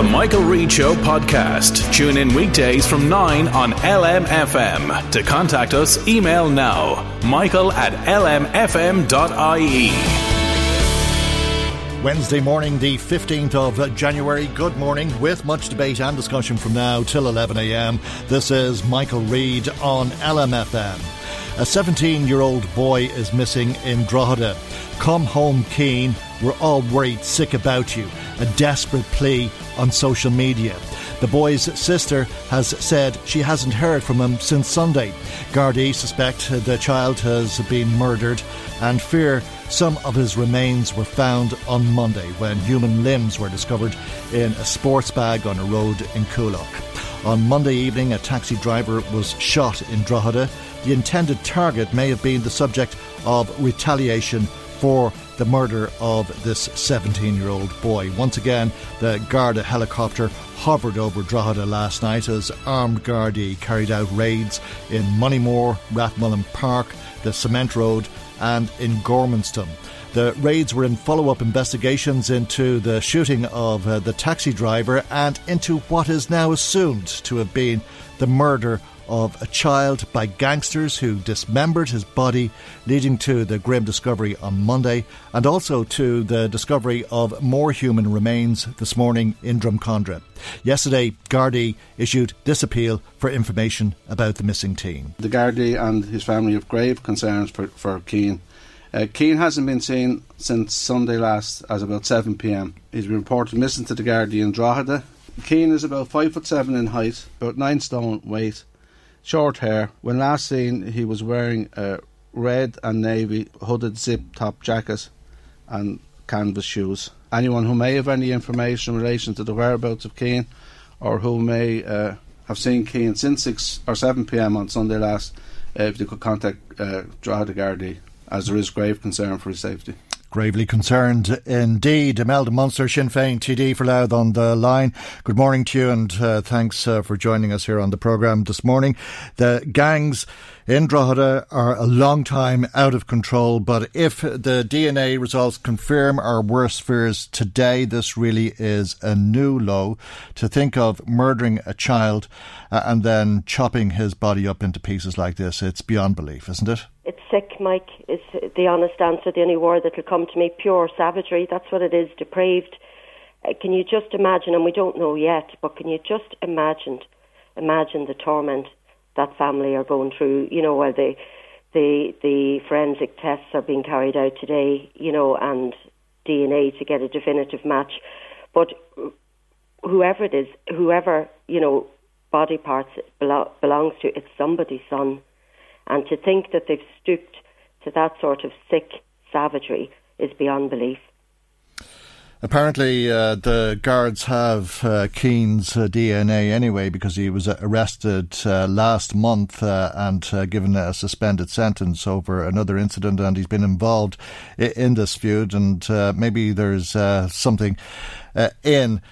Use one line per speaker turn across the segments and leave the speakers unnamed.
The Michael Reade Show podcast. Tune in weekdays from 9 on LMFM. To contact us, email now michael at lmfm.ie.
Wednesday morning, the 15th of January. Good morning, with much debate and discussion from now till 11am. This is Michael Reade on LMFM. A 17 year old boy is missing in Drogheda. Come home, Keane. We're all worried sick about you. A desperate plea on social media. The boy's sister has said she hasn't heard from him since Sunday. Gardaí suspect the child has been murdered and fear some of his remains were found on Monday when human limbs were discovered in a sports bag on a road in Coolock. On Monday evening, a taxi driver was shot in Drogheda. The intended target may have been the subject of retaliation for the murder of this 17 year old boy. Once again, the Garda helicopter hovered over Drogheda last night as armed Gardaí carried out raids in Moneymore, Rathmullen Park, the Cement Road, and in Gormanston. The raids were in follow up investigations into the shooting of uh, the taxi driver and into what is now assumed to have been the murder of a child by gangsters who dismembered his body, leading to the grim discovery on Monday, and also to the discovery of more human remains this morning in Drumcondra. Yesterday, Gardaí issued this appeal for information about the missing teen.
The Gardaí and his family have grave concerns for, for Keane. Uh, Keane hasn't been seen since Sunday last at about 7 pm. He's been reported missing to the Gardaí in Drogheda. Keane is about 5 foot 7 in height, about 9 stone weight, short hair. When last seen, he was wearing a red and navy hooded zip top jacket and canvas shoes. Anyone who may have any information in relation to the whereabouts of Keane or who may uh, have seen Keane since 6 or 7 pm on Sunday last, uh, if they could contact uh, Drogheda Gardaí, as there is grave concern for his safety.
Gravely concerned indeed. Imelda Munster, Sinn Féin TD for Louth on the line. Good morning to you and uh, thanks uh, for joining us here on the programme this morning. The gangs in Drogheda are a long time out of control, but if the DNA results confirm our worst fears today, this really is a new low. To think of murdering a child uh, and then chopping his body up into pieces like this, it's beyond belief, isn't it?
It's sick, Mike, is the honest answer, the only word that will come to me. Pure savagery, that's what it is, depraved. Uh, can you just imagine, and we don't know yet, but can you just imagine, imagine the torment that family are going through, you know, while the, the, the forensic tests are being carried out today, you know, and DNA to get a definitive match. But whoever it is, whoever, you know, body parts belongs to, it's somebody's son and to think that they've stooped to that sort of sick savagery is beyond belief.
Apparently, uh, the guards have uh, Keane's uh, DNA anyway because he was arrested uh, last month uh, and uh, given a suspended sentence over another incident, and he's been involved in this feud. And maybe there's something in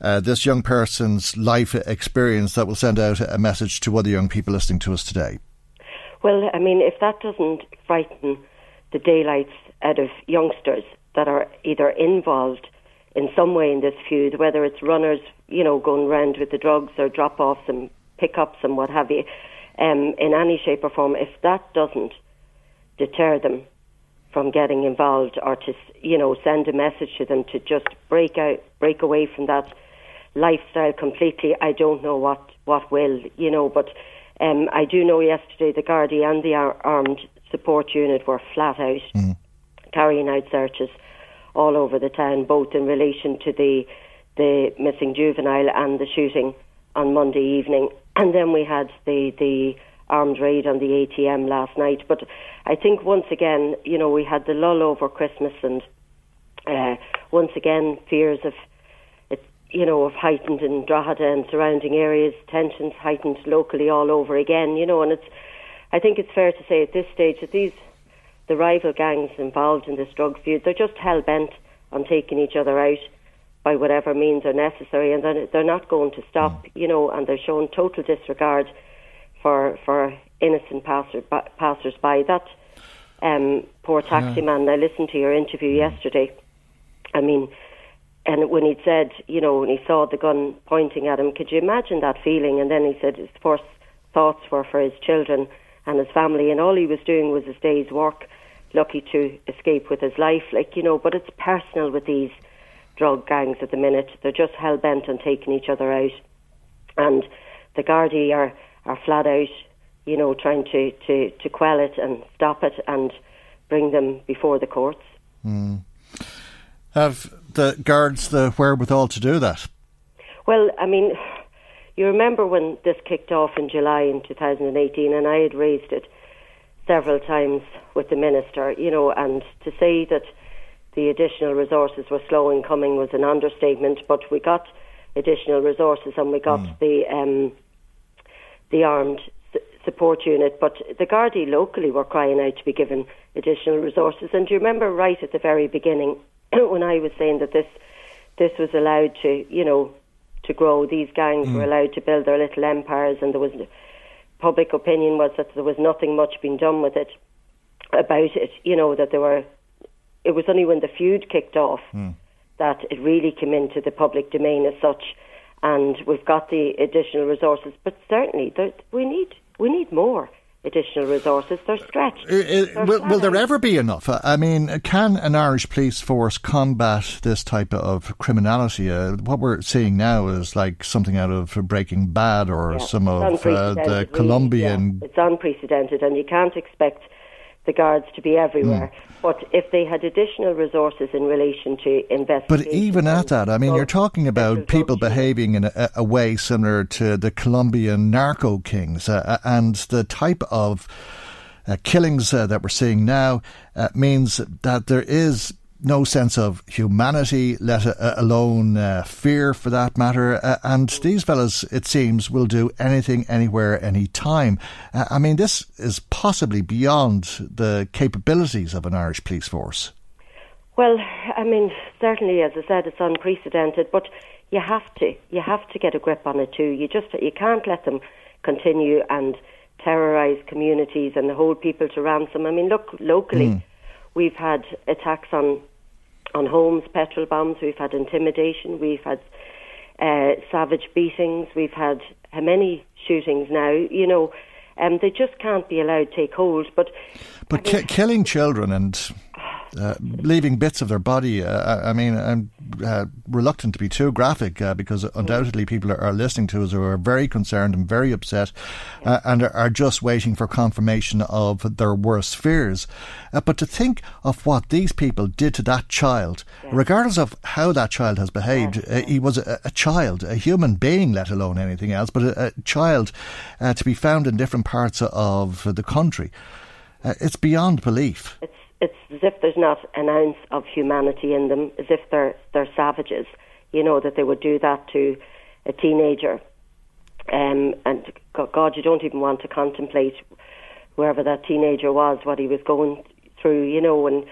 this young person's life experience that will send out a message to other young people listening to us today.
Well, I mean, if that doesn't frighten the daylights out of youngsters that are either involved in some way in this feud, whether it's runners, you know, going round with the drugs or drop offs and pickups and what have you, um, in any shape or form, if that doesn't deter them from getting involved or to you know send a message to them to just break out break away from that lifestyle completely I don't know what what will you know but um, I do know yesterday the Gardaí and the ar- armed support unit were flat out
Mm.
carrying out searches all over the town both in relation to the the missing juvenile and the shooting on Monday evening and then we had the the armed raid on the ATM last night. But I think once again, you know, we had the lull over Christmas, and uh, once again, fears of you know, of heightened in Drogheda and surrounding areas, tensions heightened locally all over again. You know, and it's, I think it's fair to say at this stage that these, the rival gangs involved in this drug feud, they're just hell bent on taking each other out by whatever means are necessary, and they're, they're not going to stop. You know, and they're showing total disregard for for innocent passer, passers by. That um, poor taxi man. I listened to your interview yesterday. I mean, and when he said, you know, when he saw the gun pointing at him, could you imagine that feeling? And then he said his first thoughts were for his children and his family, and all he was doing was his day's work. Lucky to escape with his life, like you know. But it's personal with these drug gangs at the minute. They're just hell bent on taking each other out, and the Gardaí are are flat out, you know, trying to, to, to quell it and stop it and bring them before the courts. Hmm.
Have the guards the wherewithal to do that?
Well, I mean, you remember when this kicked off in July in 2018, and I had raised it several times with the minister, you know, and to say that the additional resources were slow in coming was an understatement, but we got additional resources and we got the um, the armed s- support unit. But the Gardaí locally were crying out to be given additional resources. And do you remember right at the very beginning when I was saying that this this was allowed to, you know, to grow. These gangs were mm. allowed to build their little empires, and there was public opinion was that there was nothing much being done with it about it. You know that there were. It was only when the feud kicked off mm. that it really came into the public domain as such, and we've got the additional resources. But certainly, there, we need we need more additional resources. They're stretched.
I- I-
They're
will, will there ever be enough? Uh, I mean, can an Irish police force combat this type of criminality? Uh, what we're seeing now is like something out of Breaking Bad or
Yeah,
some of uh, the
really,
Colombian.
yeah. It's unprecedented, and you can't expect the guards to be everywhere.
Hmm.
But if they had additional resources in relation to investigation,
But even at that, I mean, you're talking about people behaving in a, a way similar to the Colombian narco kings, uh, and the type of uh, killings uh, that we're seeing now uh, means that there is no sense of humanity, let a- alone uh, fear for that matter. Uh, and these fellas, it seems, will do anything, anywhere, any time. Uh, I mean, this is possibly beyond the capabilities of an Irish police force.
Well, I mean, certainly, as I said, it's unprecedented, but you have to, you have to get a grip on it too. You just, you can't let them continue and terrorise communities and hold people to ransom. I mean, look, locally, we've had attacks on on homes, petrol bombs. We've had intimidation. We've had uh, savage beatings. We've had how many shootings now? You know, um, they just can't be allowed to take hold. But
But ki- killing children and uh, leaving bits of their body, uh, I mean, I'm uh, reluctant to be too graphic uh, because undoubtedly people are, are listening to us who are very concerned and very upset uh, and are, just waiting for confirmation of their worst fears. Uh, but to think of what these people did to that child, regardless of how that child has behaved, he was a, a child, a human being, let alone anything else, but a, a child to be found in different parts of the country. It's beyond belief.
it's it's as if there's not an ounce of humanity in them, as if they're they're savages. You know that they would do that to a teenager, um, and God, you don't even want to contemplate wherever that teenager was, what he was going through. You know, and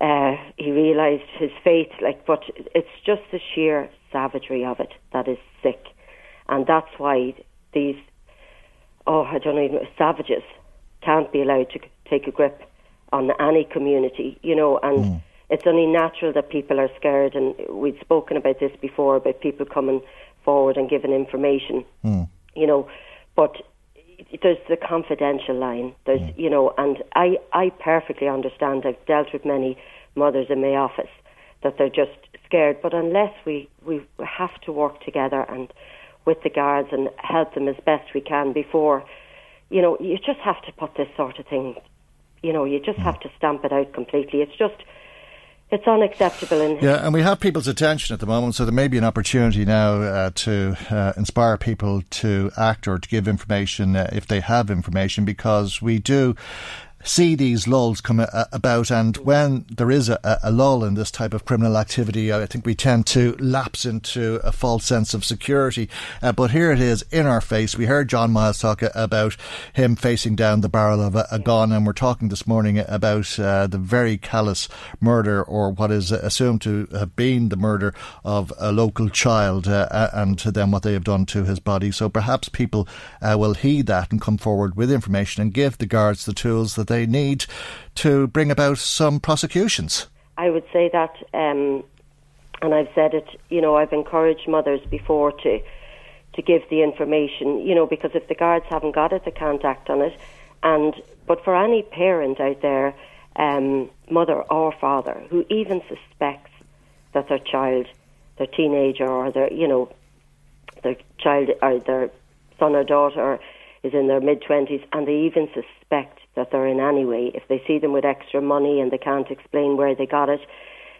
uh, he realised his fate. Like, but it's just the sheer savagery of it that is sick, and that's why these oh, I don't even savages can't be allowed to take a grip on any community, you know, and it's only natural that people are scared. And we'd spoken about this before about people coming forward and giving information, you know, but there's the confidential line. There's, mm. you know, and I, I perfectly understand. I've dealt with many mothers in my office that they're just scared. But unless we, we have to work together and with the guards and help them as best we can before, you know, you just have to put this sort of thing, you know, you just have to stamp it out completely. It's just, it's unacceptable. And
yeah, and we have people's attention at the moment, so there may be an opportunity now uh, to uh, inspire people to act or to give information uh, if they have information, because we do see these lulls come about. And when there is a, a, lull in this type of criminal activity, I think we tend to lapse into a false sense of security. Uh, but here it is in our face. We heard John Miles talk about him facing down the barrel of a, a gun, and we're talking this morning about uh, the very callous murder, or what is assumed to have been the murder of a local child, uh, and then what they have done to his body. So perhaps people uh, will heed that and come forward with information and give the guards the tools that they need to bring about some prosecutions?
I would say that, um, and I've said it, you know, I've encouraged mothers before to to give the information, you know, because if the guards haven't got it, they can't act on it. And but for any parent out there, um, mother or father, who even suspects that their child, their teenager, or their you know, their child or their son or daughter is in their mid twenties, and they even suspect that they're in anyway. If they see them with extra money and they can't explain where they got it,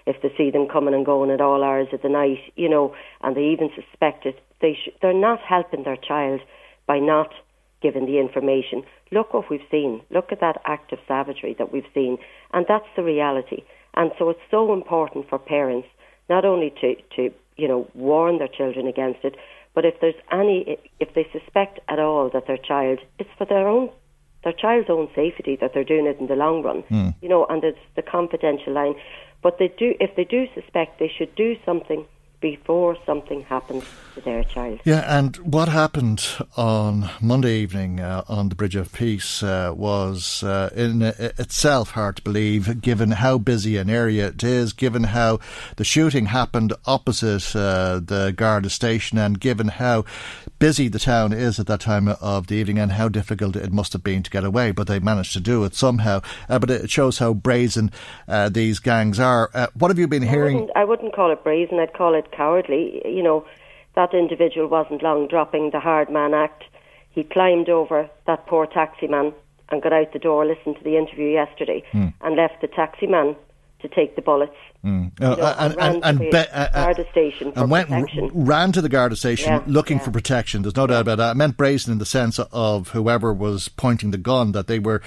if they see them coming and going at all hours of the night, you know, and they even suspect it, they sh- they're not helping their child by not giving the information. Look what we've seen. Look at that act of savagery that we've seen, and that's the reality. And so it's so important for parents not only to to you know warn their children against it, but if there's any if they suspect at all that their child, it's for their own their child's own safety that they're doing it in the long run. Mm. You know, and it's the confidential line. But they do, if they do suspect, they should do something before something happens to their child.
Yeah, and what happened on Monday evening uh, on the Bridge of Peace uh, was uh, in itself hard to believe, given how busy an area it is, given how the shooting happened opposite uh, the Garda station, and given how busy the town is at that time of the evening and how difficult it must have been to get away. But they managed to do it somehow. Uh, but it shows how brazen uh, these gangs are. what have you been hearing?
I wouldn't, I wouldn't call it brazen. I'd call it cowardly. You know, that individual wasn't long dropping the hard man act. He climbed over that poor taxi man and got out the door, listened to the interview yesterday, mm. and left the taxi man to take the bullets. Mm. Uh, and, and, and, be, uh, uh, station and went protection.
ran to the Garda station yeah, looking yeah. for protection. There's no doubt about that. I meant brazen in the sense of whoever was pointing the gun that they were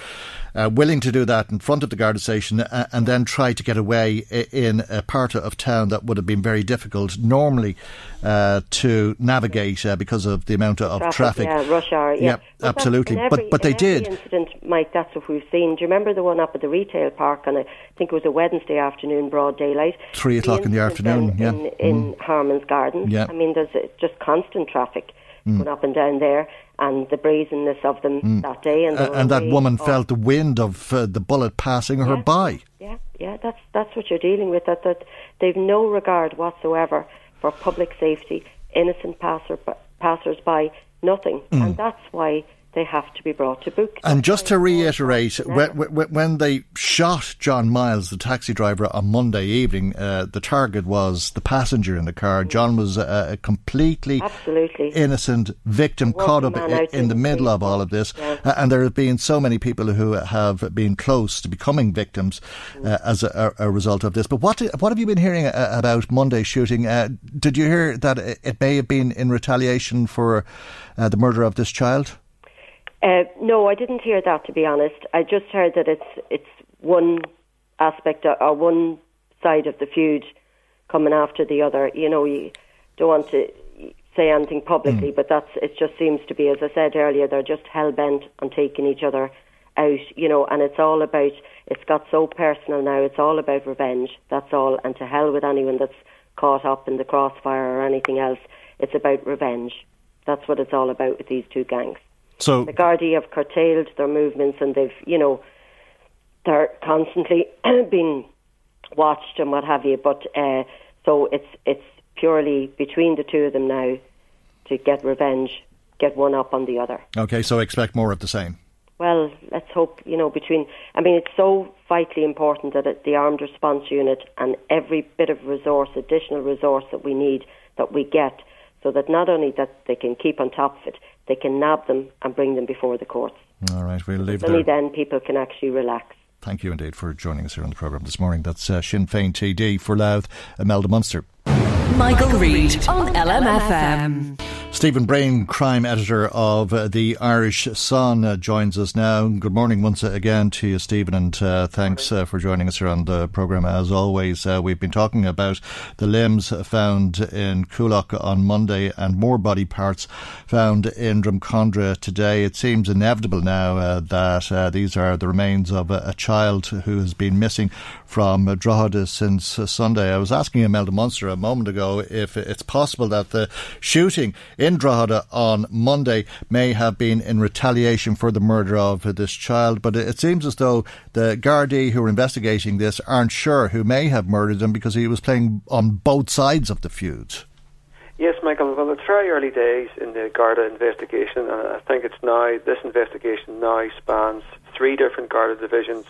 uh, willing to do that in front of the Garda station uh, and then try to get away in a part of town that would have been very difficult normally uh, to navigate uh, because of the amount of traffic. traffic.
Yeah, rush hour. Yeah,
yeah absolutely. Every, but but they did.
Incident, Mike. That's what we've seen. Do you remember the one up at the retail park on a, I think it was a Wednesday afternoon, broad daylight.
Three o'clock in the afternoon.
In,
yeah.
In, in mm. Harmon's Garden.
Yeah.
I mean, there's just constant traffic mm. going up and down there and the brazenness of them mm. that day. And,
uh, and that woman felt the wind of uh, the bullet passing
yeah,
her by.
Yeah, yeah, that's that's what you're dealing with. That that they've no regard whatsoever for public safety, innocent passer passers by, nothing, mm. and that's why they have to be brought to book.
And just to reiterate, when, when, they shot John Miles, the taxi driver, on Monday evening, uh, the target was the passenger in the car. Mm. John was a, a completely
Absolutely.
innocent victim caught up in, in the middle of all of this. Yeah. Uh, and there have been so many people who have been close to becoming victims mm. uh, as a, a, result of this. But what what have you been hearing uh, about Monday's shooting? Uh, did you hear that it may have been in retaliation for uh, the murder of this child?
Uh, no, I didn't hear that. To be honest, I just heard that it's it's one aspect or, one side of the feud coming after the other. You know, you don't want to say anything publicly, mm. but that's it. Just seems to be, as I said earlier, they're just hell bent on taking each other out. You know, and it's all about. It's got so personal now. It's all about revenge. That's all. And to hell with anyone that's caught up in the crossfire or anything else. It's about revenge. That's what it's all about with these two gangs.
So
the Gardaí have curtailed their movements, and they've, you know, they're constantly being watched and what have you. But uh, so it's it's purely between the two of them now to get revenge get one up on the other.
Okay, so expect more of the same.
Well, let's hope, you know, between, I mean, it's so vitally important that it, the armed response unit and every bit of resource, additional resource that we need, that we get, so that not only that they can keep on top of it, they can nab them and bring them before the courts.
All right, we'll leave
Only
there.
then people can actually relax.
Thank you indeed for joining us here on the programme this morning. That's uh, Sinn Féin TD for Louth, Imelda Munster.
Michael, Reade on LMFM.
Stephen Breen, crime editor of the Irish Sun, uh, joins us now. Good morning once again to you, Stephen, and uh, thanks uh, for joining us here on the programme. As always, uh, we've been talking about the limbs found in Coolock on Monday and more body parts found in Drumcondra today. It seems inevitable now that these are the remains of a, a, child who has been missing from Drogheda since Sunday. I was asking Imelda Munster a moment ago if it's possible that the shooting in Drogheda on Monday may have been in retaliation for the murder of this child. But it seems as though the Gardaí who are investigating this aren't sure who may have murdered him because he was playing on both sides of the feud.
Yes, Michael. Well, it's very early days in the Garda investigation, and I think it's now this investigation now spans three different Garda divisions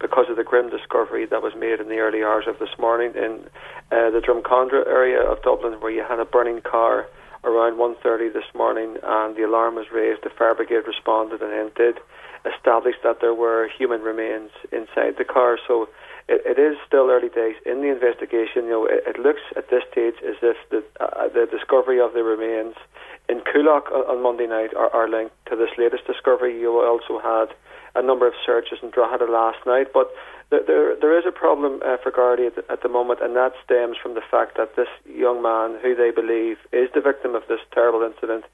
because of the grim discovery that was made in the early hours of this morning in uh, the Drumcondra area of Dublin, where you had a burning car around 1.30 this morning and the alarm was raised. The fire brigade responded and then did establish that there were human remains inside the car. So it, it is still early days in the investigation. You know, it, it looks at this stage as if the, uh, the discovery of the remains in Coolock on, on Monday night are, are linked to this latest discovery. You also had a number of searches in Drogheda last night, but there, there is a problem uh, for Gardaí at the, at the moment, and that stems from the fact that this young man, who they believe is the victim of this terrible incident,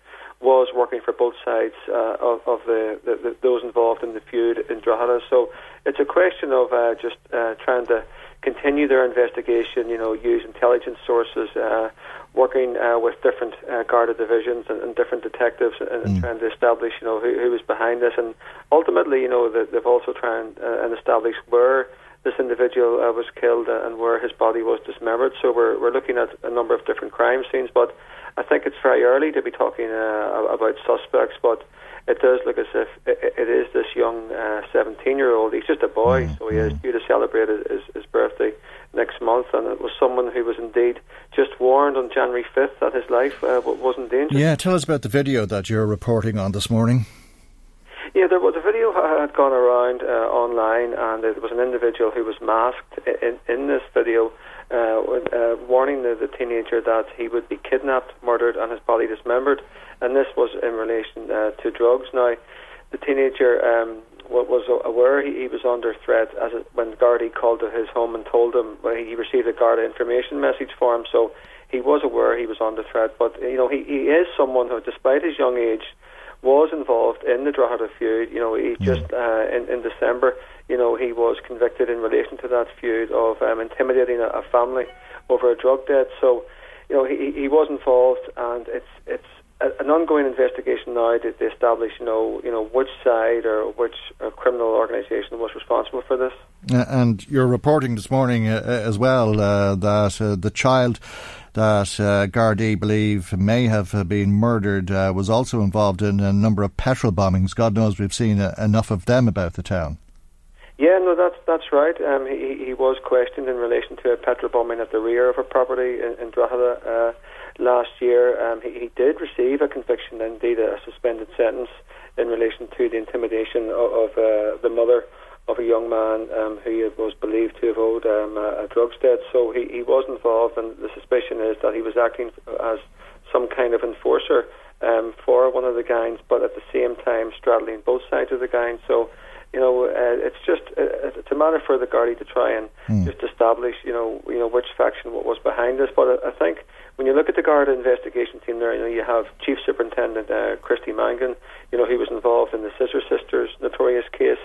was working for both sides uh, of, of the, the, the, those involved in the feud in Drogheda. So it's a question of uh, just uh, trying to continue their investigation. You know, use intelligence sources, uh, working uh, with different uh, Garda divisions and, and different detectives, and, mm. trying to establish, you know, who, who was behind this. And ultimately, you know, they've also tried uh, and established where this individual uh, was killed and where his body was dismembered. So we're we're looking at a number of different crime scenes, but I think it's very early to be talking uh, about suspects, but it does look as if it is this young 17 year old. He's just a boy, mm. so he is due to celebrate his, his birthday next month, and it was someone who was indeed just warned on January 5th that his life uh, was in danger.
Yeah, tell us about the video that you're reporting on this morning.
Yeah, there was a video had gone around uh, online, and there was an individual who was masked in, in this video, uh, uh, warning the, the teenager that he would be kidnapped, murdered, and his body dismembered. And this was in relation uh, to drugs. Now, the teenager um, was aware he, he was under threat as it, when Gardaí called to his home and told him well, he received a Garda information message for him. So he was aware he was under threat. But you know, he, he is someone who, despite his young age, was involved in the Drogheda feud. You know, he mm. just uh, in, in December, you know, he was convicted in relation to that feud of um, intimidating a, a family over a drug debt. So, you know, he he was involved, and it's it's an ongoing investigation now to, to, establish, you know, you know which side or which uh, criminal organisation was responsible for this.
Uh, and you're reporting this morning uh, as well uh, that uh, the child that uh, Gardaí believe may have uh, been murdered uh, was also involved in a number of petrol bombings. God knows we've seen enough of them about the town.
Yeah, no, that's that's right. Um, he he was questioned in relation to a petrol bombing at the rear of a property in, in Drogheda last year. Um, he, he, did receive a conviction, indeed a suspended sentence, in relation to the intimidation of, of uh, the mother of a young man um, who was believed to have owed um, a, a drugs debt. So he, he was involved, and the suspicion is that he was acting as some kind of enforcer um, for one of the gangs, but at the same time straddling both sides of the gang. So you know, uh, it's just uh, it's a matter for the Gardaí to try and mm. just establish, you know, you know which faction what was behind this. But I, I think when you look at the Garda investigation team there, you know, you have Chief Superintendent uh, Christy Mangan, you know, he was involved in the Scissor Sisters notorious case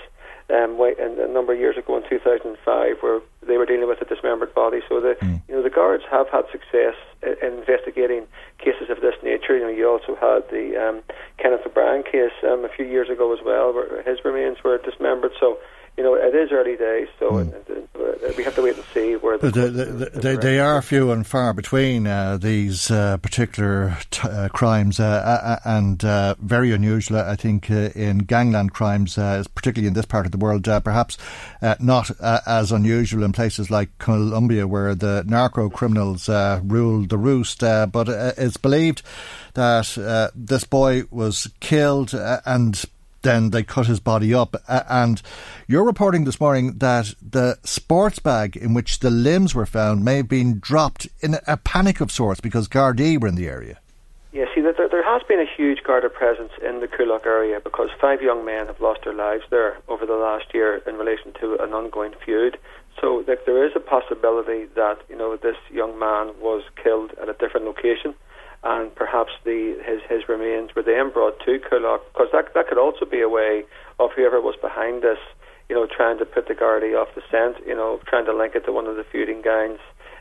um, and a number of years ago in 2005, where they were dealing with a dismembered body. So the mm. you know the guards have had success in investigating cases of this nature. You know, you also had the um, Kenneth O'Brien case um, a few years ago as well, where his remains were dismembered. So you know, it is early days, so mm. uh, we have to wait and see where the.
the, the, the they, they are few and far between uh, these uh, particular t- uh, crimes, uh, and uh, very unusual, I think, in gangland crimes, particularly in this part of the world. perhaps not as unusual in places like Colombia, where the narco criminals rule the roost. but it's believed that this boy was killed and then they cut his body up. Uh, and you're reporting this morning that the sports bag in which the limbs were found may have been dropped in a panic of sorts because Gardaí were in the area.
Yeah, see, there, there has been a huge Garda presence in the Coolock area because five young men have lost their lives there over the last year in relation to an ongoing feud. So like, there is a possibility that you know this young man was killed at a different location and perhaps the his his remains were then brought to Coolock because that that could also be a way of whoever was behind this, you know, trying to put the Gardaí off the scent, you know, trying to link it to one of the feuding gangs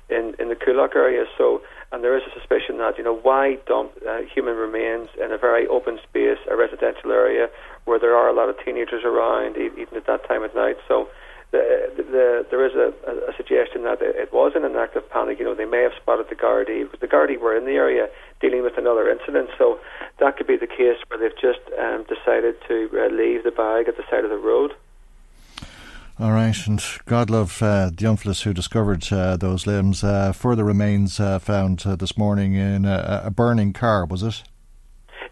in in the Coolock area. So, and there is a suspicion that you know why dump uh, human remains in a very open space, a residential area where there are a lot of teenagers around, even at that time of night. So the, the, there is a, a, suggestion that it was in an act of panic. You know, they may have spotted the Gardaí because the Gardaí were in the area dealing with another incident. So that could be the case where they've just um, decided to uh, leave the bag at the side of the road.
All right, and God love uh, the young who discovered uh, those limbs. Uh, further remains uh, found uh, this morning in a, a, burning car, was it?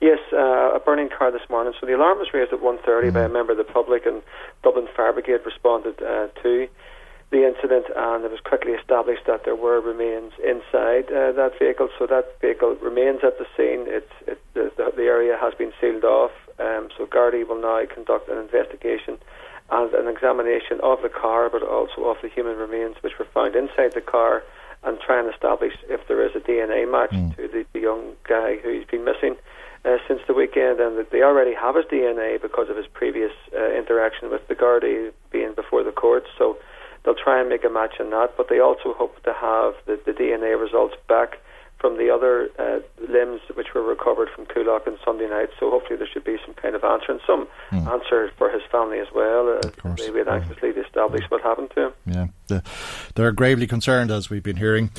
Yes, uh, a burning car this morning. So the alarm was raised at 1.30 mm. by a member of the public, and Dublin Fire Brigade responded to the incident, and it was quickly established that there were remains inside uh, that vehicle. So that vehicle remains at the scene. It's, it, the, the, area has been sealed off. Um, so Gardaí will now conduct an investigation and an examination of the car, but also of the human remains which were found inside the car, and try and establish if there is a DNA match mm. to the, the, young guy who's been missing. Uh, since the weekend, and that they already have his DNA because of his previous uh, interaction with the Gardaí being before the courts. So They'll try and make a match in that, but they also hope to have the, the DNA results back from the other uh, limbs which were recovered from Coolock on Sunday night. So hopefully there should be some kind of answer and some mm. answer for his family as well. Uh, they wait anxiously to establish what happened to him.
Yeah, the, they're gravely concerned as we've been hearing.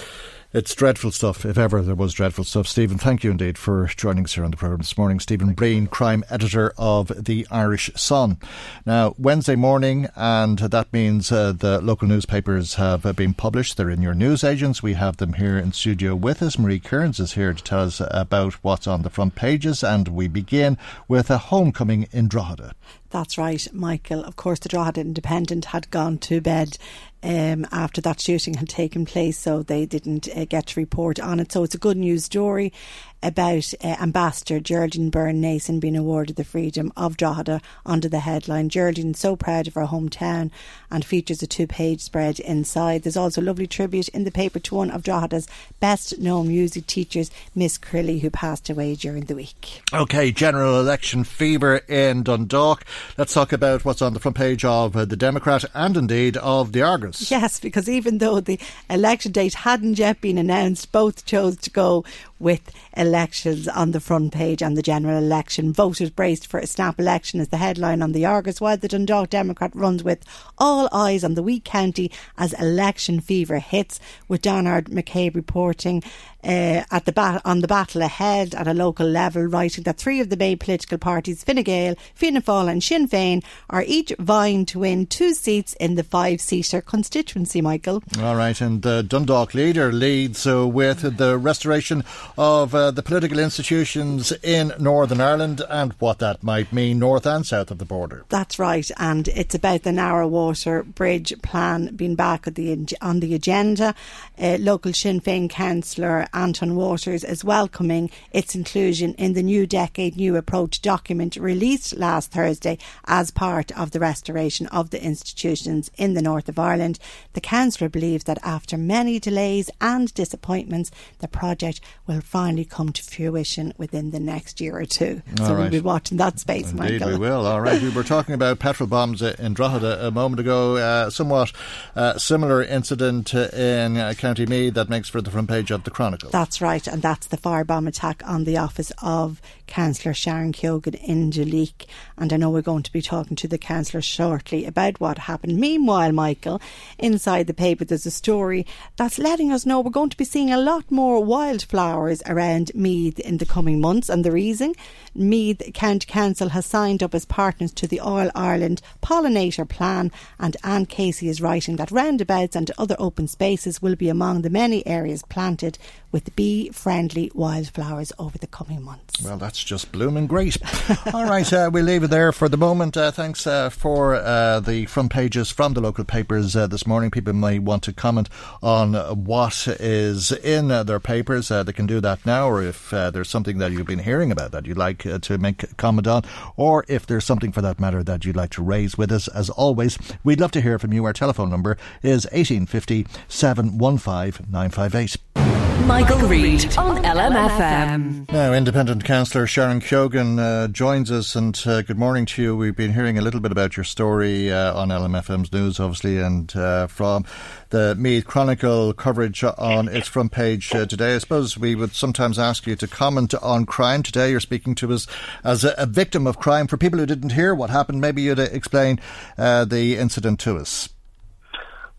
It's dreadful stuff, if ever there was dreadful stuff. Stephen, thank you indeed for joining us here on the programme this morning. Stephen Breen, crime editor of the Irish Sun. Now, Wednesday morning, and that means uh, the local newspapers have uh, been published. They're in your newsagents. We have them here in studio with us. Marie Kearns is here to tell us about what's on the front pages, and we begin with a homecoming in Drogheda.
That's right, Michael. Of course, the Drogheda Independent had gone to bed um, after that shooting had taken place, so they didn't uh, get to report on it. So it's a good news story about uh, Ambassador Geraldine Byrne Nason being awarded the Freedom of Drogheda under the headline Geraldine so proud of her hometown and features a two page spread inside. There's also a lovely tribute in the paper to one of Drogheda's best known music teachers, Miss Crilly, who passed away during the week.
Okay, general election fever in Dundalk. Let's talk about what's on the front page of uh, the Democrat and indeed of the Argus.
Yes, because even though the election date hadn't yet been announced, both chose to go with elections on the front page and the general election. Voters braced for a snap election is the headline on the Argus, while the Dundalk Democrat runs with all eyes on the wee county as election fever hits, with Donard McCabe reporting uh, at the bat- on the battle ahead at a local level, writing that three of the main political parties, Fine Gael, Fianna Fáil, and Sinn Féin, are each vying to win two seats in the five-seater constituency. Michael.
All right, and the Dundalk leader leads uh, with the restoration of uh, the political institutions in Northern Ireland and what that might mean north and south of the border.
That's right, and it's about the Narrow Water Bridge plan being back the, on the agenda. Uh, local Sinn Féin councillor Anton Waters is welcoming its inclusion in the New Decade New Approach document released last Thursday as part of the restoration of the institutions in the north of Ireland. The councillor believes that after many delays and disappointments, the project will finally come to fruition within the next year or two.
All
so
right.
we'll be watching that space,
Indeed,
Michael.
we will. All right. we were talking about petrol bombs in Drogheda a moment ago. Uh, somewhat uh, similar incident in uh, County Meath that makes for the front page of the Chronicle.
That's right, and that's the firebomb attack on the office of Councillor Sharon Keoghan in Duleek. And I know we're going to be talking to the councillor shortly about what happened. Meanwhile, Michael, inside the paper, there's a story that's letting us know we're going to be seeing a lot more wildflowers around Meath in the coming months. And the reason? Meath County Council has signed up as partners to the All Ireland Pollinator Plan, and Anne Casey is writing that roundabouts and other open spaces will be among the many areas planted with bee friendly wildflowers over the coming months.
Well, that's just blooming great. All right, uh, we'll leave it there for the moment. Uh, thanks uh, for uh, the front pages from the local papers uh, this morning. People may want to comment on what is in uh, their papers. they can do that now, or if there's something that you've been hearing about that you'd like to make comment on, or if there's something for that matter that you'd like to raise with us. As always, we'd love to hear from you. Our telephone number is 1850 715 958.
Michael, Reade on LMFM.
Now, Independent Councillor Sharon Keoghan uh, joins us, and uh, good morning to you. We've been hearing a little bit about your story uh, on LMFM's news, obviously, and uh, from the Meath Chronicle coverage on its front page uh, today. I suppose we would sometimes ask you to comment on crime. Today, you're speaking to us as a, a victim of crime. For people who didn't hear what happened, maybe you'd explain uh, the incident to us.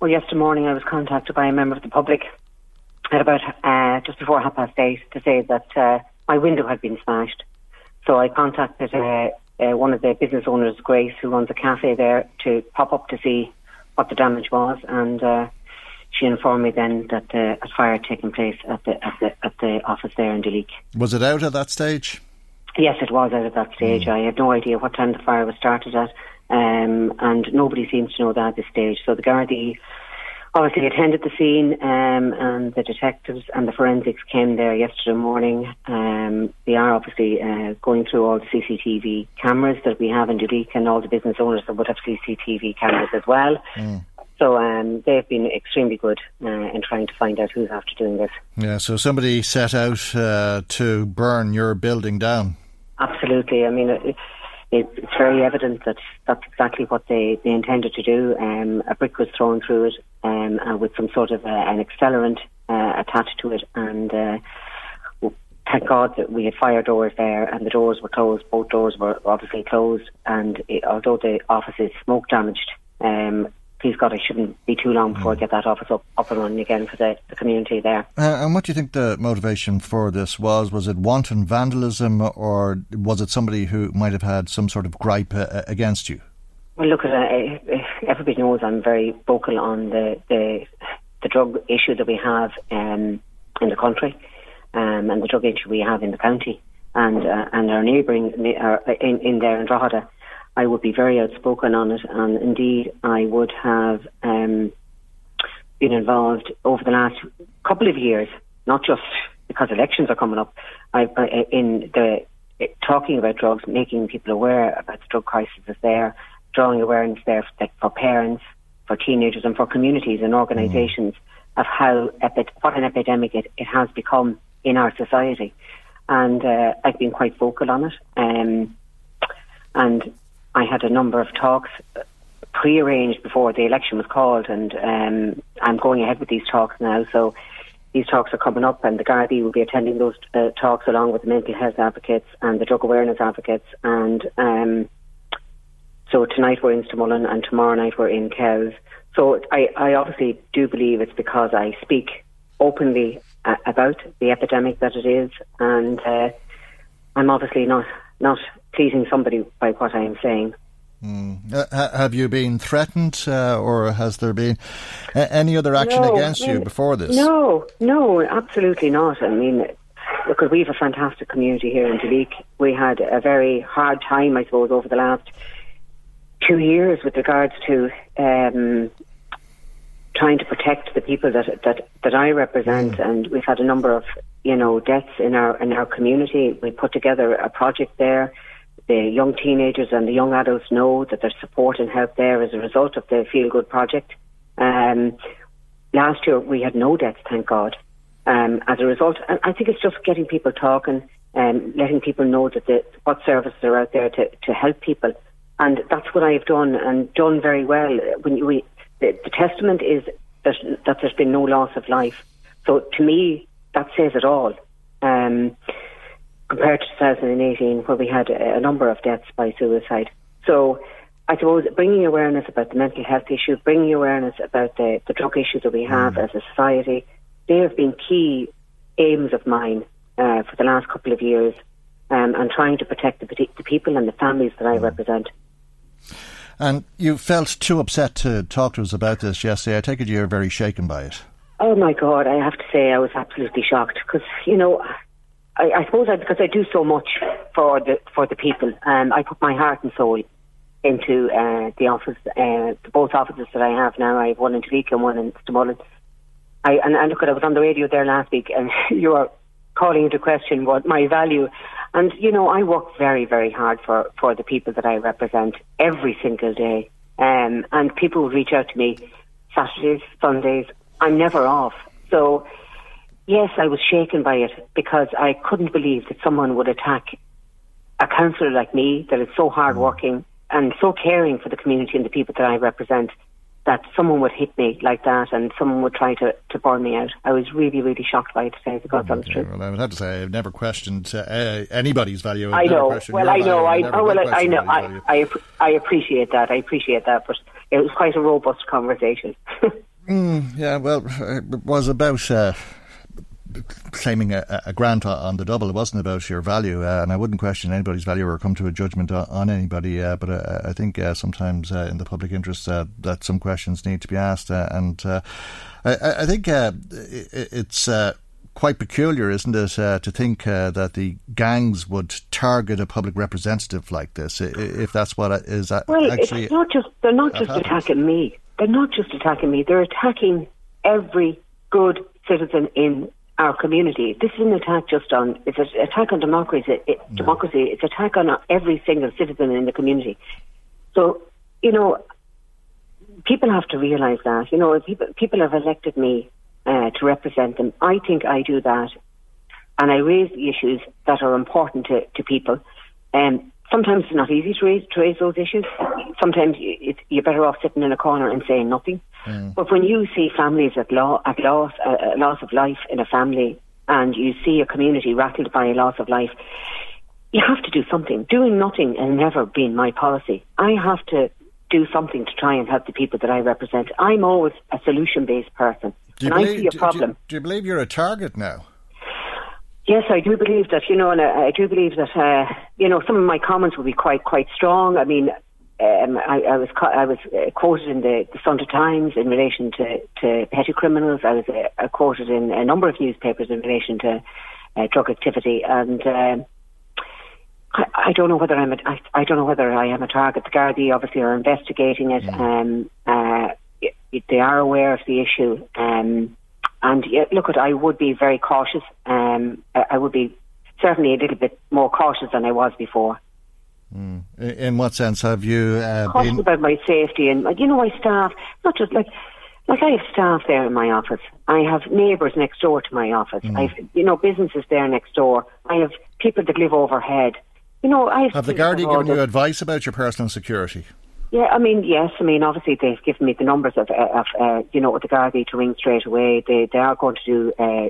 Well, yesterday morning, I was contacted by a member of the public at about uh, just before half past eight to say that uh, my window had been smashed. So I contacted uh, uh, one of the business owners, Grace, who runs a cafe there, to pop up to see what the damage was, and uh, she informed me then that uh, a fire had taken place at the at the at the office there in Duleek.
Was it out at that stage?
Yes, it was out at that stage. Mm. I had no idea what time the fire was started at, um, and nobody seems to know that at this stage. So the Gardaí obviously attended the scene, um, and the detectives and the forensics came there yesterday morning. Um, they are obviously uh, going through all the CCTV cameras that we have in Duleek and all the business owners that would have CCTV cameras as well. Mm. So um, they've been extremely good uh, in trying to find out who's after doing this.
Yeah, so somebody set out uh, to burn your building down.
Absolutely. I mean, it, it's very evident that that's exactly what they, they intended to do. Um, a brick was thrown through it um, uh, with some sort of uh, an accelerant uh, attached to it, and uh, thank God that we had fire doors there, and the doors were closed. Both doors were obviously closed, and it, although the office is smoke damaged, um, please God, I shouldn't be too long before mm. I get that office up, up and running again for the, the community there.
Uh, and what do you think the motivation for this was? Was it wanton vandalism, or was it somebody who might have had some sort of gripe uh, against you?
Well, look, uh, everybody knows I'm very vocal on the, the, the drug issue that we have um, in the country um, and the drug issue we have in the county and uh, and our neighbouring uh, in, in there in Drogheda. I would be very outspoken on it, and indeed I would have um, been involved over the last couple of years, not just because elections are coming up, I, I, in the talking about drugs, making people aware about the drug crisis is there, drawing awareness there for, for parents, for teenagers, and for communities and organisations mm. of how epi- what an epidemic it, it has become in our society. And uh, I've been quite vocal on it. Um, and I had a number of talks pre-arranged before the election was called, and um, I'm going ahead with these talks now. So these talks are coming up, and the Gardaí will be attending those uh, talks along with the mental health advocates and the drug awareness advocates. And um, so tonight we're in Stamullen, and tomorrow night we're in Kells. So I, I obviously do believe it's because I speak openly uh, about the epidemic that it is, and uh, I'm obviously not not pleasing somebody by what I am saying.
Mm. Uh, have you been threatened, uh, or has there been any other action
no,
against
I mean,
you before this?
No, no, absolutely not. I mean, look, we have a fantastic community here in Duleek. We had a very hard time, I suppose, over the last two years with regards to um, trying to protect the people that that that I represent, mm. and we've had a number of you know deaths in our in our community. We put together a project there the young teenagers and the young adults know that there's support and help there as a result of the Feel Good project. Um, last year we had no deaths, thank God. Um, as a result, and I think it's just getting people talking and letting people know that the, what services are out there to, to help people. And that's what I have done and done very well. When we, the, the testament is that, that there's been no loss of life. So to me, that says it all. Um, compared to 2018, where we had a, number of deaths by suicide. So I suppose bringing awareness about the mental health issue, bringing awareness about the, the drug issue that we have mm. as a society, they have been key aims of mine uh, for the last couple of years um, and trying to protect the, the, people and the families that I mm. represent.
And you felt too upset to talk to us about this yesterday. I take it you're very shaken by it.
Oh my God, I have to say I was absolutely shocked because, you know, I, I suppose I, because I do so much for the for the people, um, I put my heart and soul into uh, the office, uh, both offices that I have now. I have one in Duleek and one in Stamullen. I and, and look, I was on the radio there last week, and you are calling into question what my value. And you know, I work very, very hard for for the people that I represent every single day. Um, and people reach out to me Saturdays, Sundays. I'm never off. So, yes, I was shaken by it because I couldn't believe that someone would attack a councillor like me that is so hardworking and so caring for the community and the people that I represent that someone would hit me like that and someone would try to, to burn me out. I was really, really shocked by it today because that's true.
Well, I would have to say I've never questioned uh, anybody's value.
I know. Well, I know. I, oh, well, I know. I, I, I appreciate that. I appreciate that. But it was quite a robust conversation.
mm, yeah, well, it was about. Uh, claiming a, a, grant on the double. It wasn't about your value, uh, and I wouldn't question anybody's value or come to a judgment on, on anybody. Uh, but uh, I think uh, sometimes uh, in the public interest uh, that some questions need to be asked, and I, I, think it's. Quite peculiar, isn't it, uh, to think uh, that the gangs would target a public representative like this, if that's what is
well,
actually.
It's not just they're not just happens. attacking me. They're not just attacking me. They're attacking every good citizen in our community. This is an attack just on, it's an attack on democracy. It, no. Democracy. It's an attack on every single citizen in the community. So, you know, people have to realise that. You know, people, people have elected me uh, to represent them. I think I do that. And I raise the issues that are important to, to people. Um, sometimes it's not easy to raise, to raise those issues. Sometimes you, you're better off sitting in a corner and saying nothing. Mm. But when you see families at, law, at loss, uh, loss of life in a family, and you see a community rattled by a loss of life, you have to do something. Doing nothing has never been my policy. I have to do something to try and help the people that I represent. I'm always a solution based person.
Do you, believe,
I see a problem.
Do, do, you believe you're a target now?
Yes, I do believe that. You know, and I, I do believe that. Uh, you know, some of my comments will be quite quite strong. I mean, um, I, I, was I was uh, quoted in the, the Sunday Times in relation to, to petty criminals. I was uh, quoted in a number of newspapers in relation to uh, drug activity, and um, I, I, don't know whether I'm a, I, I don't know whether I am a target. The Gardaí obviously are investigating it. Um, uh, they are aware of the issue, um, and look, at I would be very cautious. Um, I would be certainly a little bit more cautious than I was before.
Mm. In what sense have you uh,
been about my safety and you know my staff? Not just like like I have staff there in my office. I have neighbours next door to my office. Mm. I have you know businesses there next door. I have people that live overhead. You know, I have,
have the Gardaí given you advice about your personal security?
Yeah, I mean, yes. I mean, obviously they've given me the numbers of, of uh, you know, the Gardaí to ring straight away. They they are going to do uh,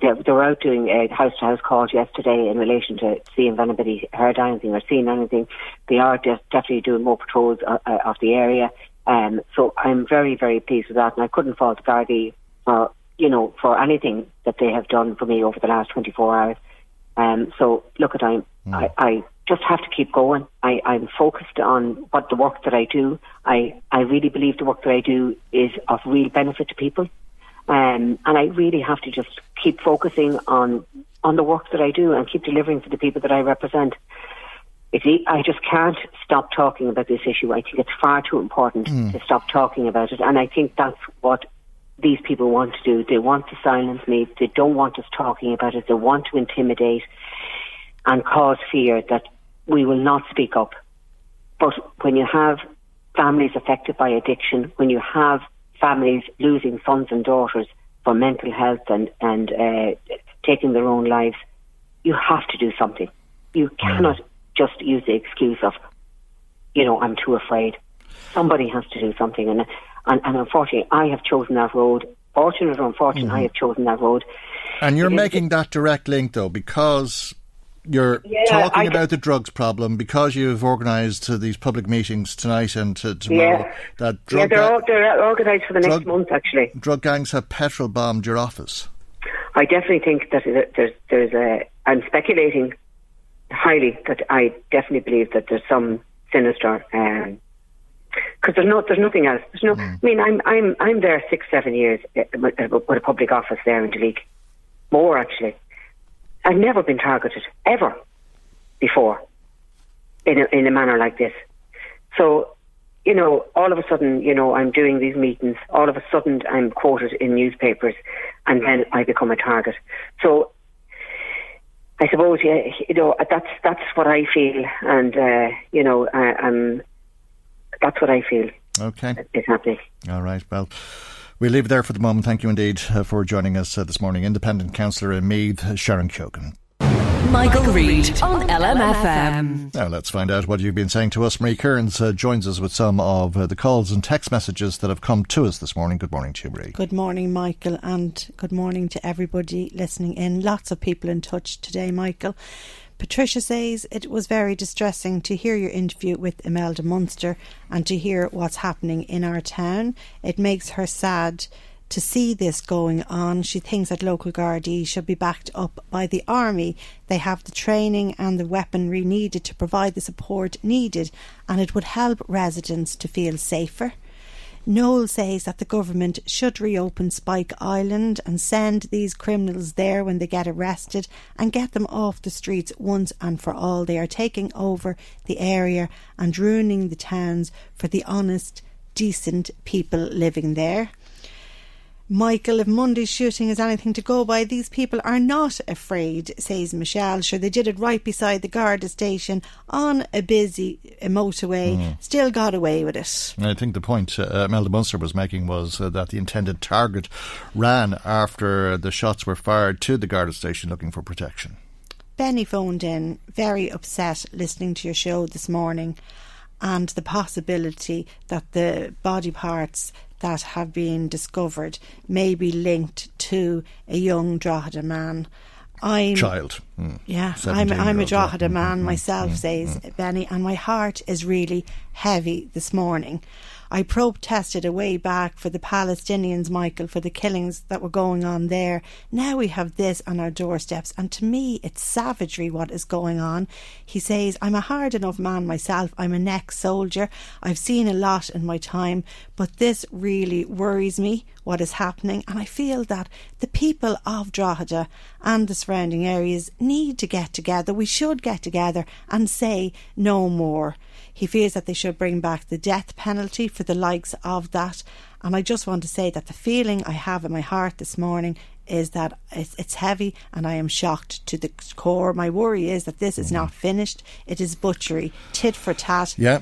they, they were out doing a house to house calls yesterday in relation to seeing if anybody heard anything or seen anything. They are de- definitely doing more patrols uh, uh, of the area. Um, so I'm very, very pleased with that, and I couldn't fault Gardaí for you know for anything that they have done for me over the last 24 hours. Um, so look at I'm, mm. I, I just have to keep going. I, I'm focused on what the work that I do. I, I really believe the work that I do is of real benefit to people. Um, and I really have to just keep focusing on on the work that I do and keep delivering for the people that I represent. I just can't stop talking about this issue. I think it's far too important mm. to stop talking about it, and I think that's what these people want to do. They want to silence me. They don't want us talking about it. They want to intimidate and cause fear that we will not speak up. But when you have families affected by addiction, when you have families losing sons and daughters for mental health and and uh, taking their own lives, you have to do something. You cannot just use the excuse of, you know, I'm too afraid. Somebody has to do something, and and, and unfortunately, I have chosen that road. Fortunate or unfortunate, mm-hmm. I have chosen that road.
And you're making that direct link, though, because you're
Yeah,
talking
I-
about the drugs problem because you've organised these public meetings tonight and to tomorrow.
Yeah.
That
yeah, they're,
ga-
they're organised for the next month, actually.
drug gangs have petrol bombed your office.
I definitely think that there's there's a. I'm speculating highly that I definitely believe that there's some sinister. because there's no, there's nothing else. There's no. I mean, I'm I'm I'm there six, seven years uh, with, a public office there in Duleek, more actually. I've never been targeted ever before in a, in a manner like this. So, you know, all of a sudden, you know, I'm doing these meetings. All of a sudden, I'm quoted in newspapers, and then I become a target. So, I suppose, yeah, you know, that's that's what I feel, and uh, you know, I, I'm that's what I feel
Okay.
is happening.
All right. Well, we'll leave it there for the moment. Thank you indeed uh, for joining us uh, this morning. Independent Councillor in Meath, Sharon Keogan.
Michael Reade on LMFM.
Now let's find out what you've been saying to us. Marie Kearns uh, joins us with some of uh, the calls and text messages that have come to us this morning. Good morning to you, Marie.
Good morning, Michael, and good morning to everybody listening in. Lots of people in touch today, Michael. Patricia says it was very distressing to hear your interview with Imelda Munster and to hear what's happening in our town. It makes her sad to see this going on. She thinks that local Gardaí should be backed up by the army. They have the training and the weaponry needed to provide the support needed, and it would help residents to feel safer. Noel says that the government should reopen Spike Island and send these criminals there when they get arrested and get them off the streets once and for all. They are taking over the area and ruining the towns for the honest, decent people living there. Michael, if Monday's shooting is anything to go by, these people are not afraid, says Michelle. Sure, they did it right beside the Garda station on a busy motorway, still got away with it.
I think the point uh, Imelda Munster was making was uh, that the intended target ran after the shots were fired to the Garda station looking for protection.
Benny phoned in, very upset listening to your show this morning, and the possibility that the body parts that have been discovered may be linked to a young Drogheda man. I'm
Child. Mm.
Yeah, I'm, I'm a
17-year-old, yeah.
Drogheda hmm, hmm, man hmm, myself, says Benny, and my heart is really heavy this morning. I protested a way back for the Palestinians, Michael, for the killings that were going on there. Now we have this on our doorsteps, and to me, it's savagery what is going on. He says, I'm a hard enough man myself. I'm an ex soldier. I've seen a lot in my time, but this really worries me what is happening, and I feel that the people of Drogheda and the surrounding areas need to get together. We should get together and say no more. He fears that they should bring back the death penalty for the likes of that. And I just want to say that the feeling I have in my heart this morning is that it's, it's heavy and I am shocked to the core. My worry is that this is mm. not finished. It is butchery, tit for tat.
Yeah.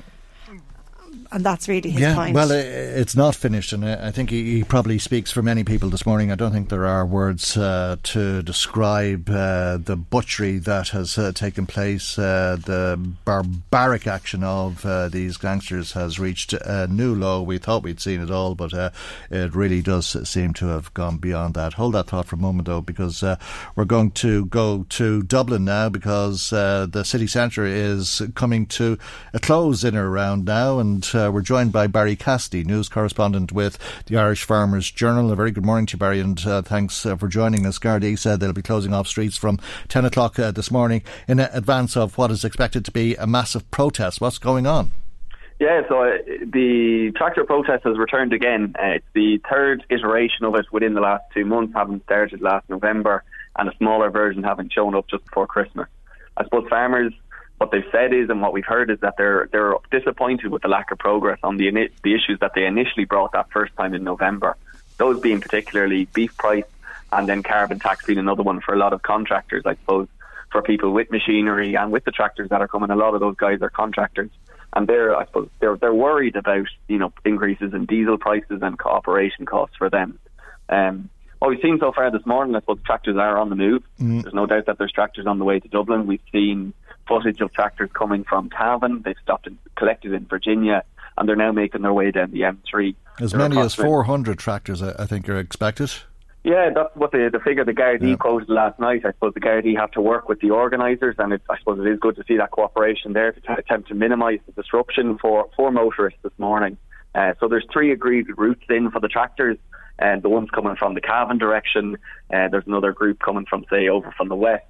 And that's really his
yeah,
point.
well, it's not finished, and I think he, probably speaks for many people this morning. I don't think there are words uh, to describe uh, the butchery that has uh, taken place. Uh, the barbaric action of uh, these gangsters has reached a new low. We thought we'd seen it all, but uh, it really does seem to have gone beyond that. Hold that thought for a moment, though, because uh, we're going to go to Dublin now because uh, the city centre is coming to a close in or around now, and uh, we're joined by Barry Cassidy, news correspondent with the Irish Farmers Journal. A very good morning to you, Barry, and uh, thanks uh, for joining us. Gardaí said they'll be closing off streets from 10 o'clock uh, this morning in advance of what is expected to be a massive protest. What's going on?
Yeah, so uh, the tractor protest has returned again. Uh, it's the third iteration of it within the last two months, having started last November, and a smaller version having shown up just before Christmas. I suppose farmers, what they've said is, and what we've heard is that they're they're disappointed with the lack of progress on the the issues that they initially brought that first time in November. Those being particularly beef price, and then carbon tax being another one for a lot of contractors. I suppose for people with machinery and with the tractors that are coming, a lot of those guys are contractors and they're I suppose they're they're worried about you know increases in diesel prices and cooperation costs for them. Um, what we've seen so far this morning, I suppose tractors are on the move.
Mm.
There's no doubt that there's tractors on the way to Dublin. We've seen footage of tractors coming from Cavan. They've stopped and collected in Virginia, and they're now making their way down the M3.
As
There are
many as 400 tractors, I, think, are expected.
Yeah, that's what the, the figure the Gardaí yeah. quoted last night. I suppose the Gardaí have to work with the organisers, and it, I suppose it is good to see that cooperation there to attempt to minimise the disruption for, for motorists this morning. Uh, so there's three agreed routes in for the tractors, and the ones coming from the Cavan direction. Uh, there's another group coming from, say, over from the west,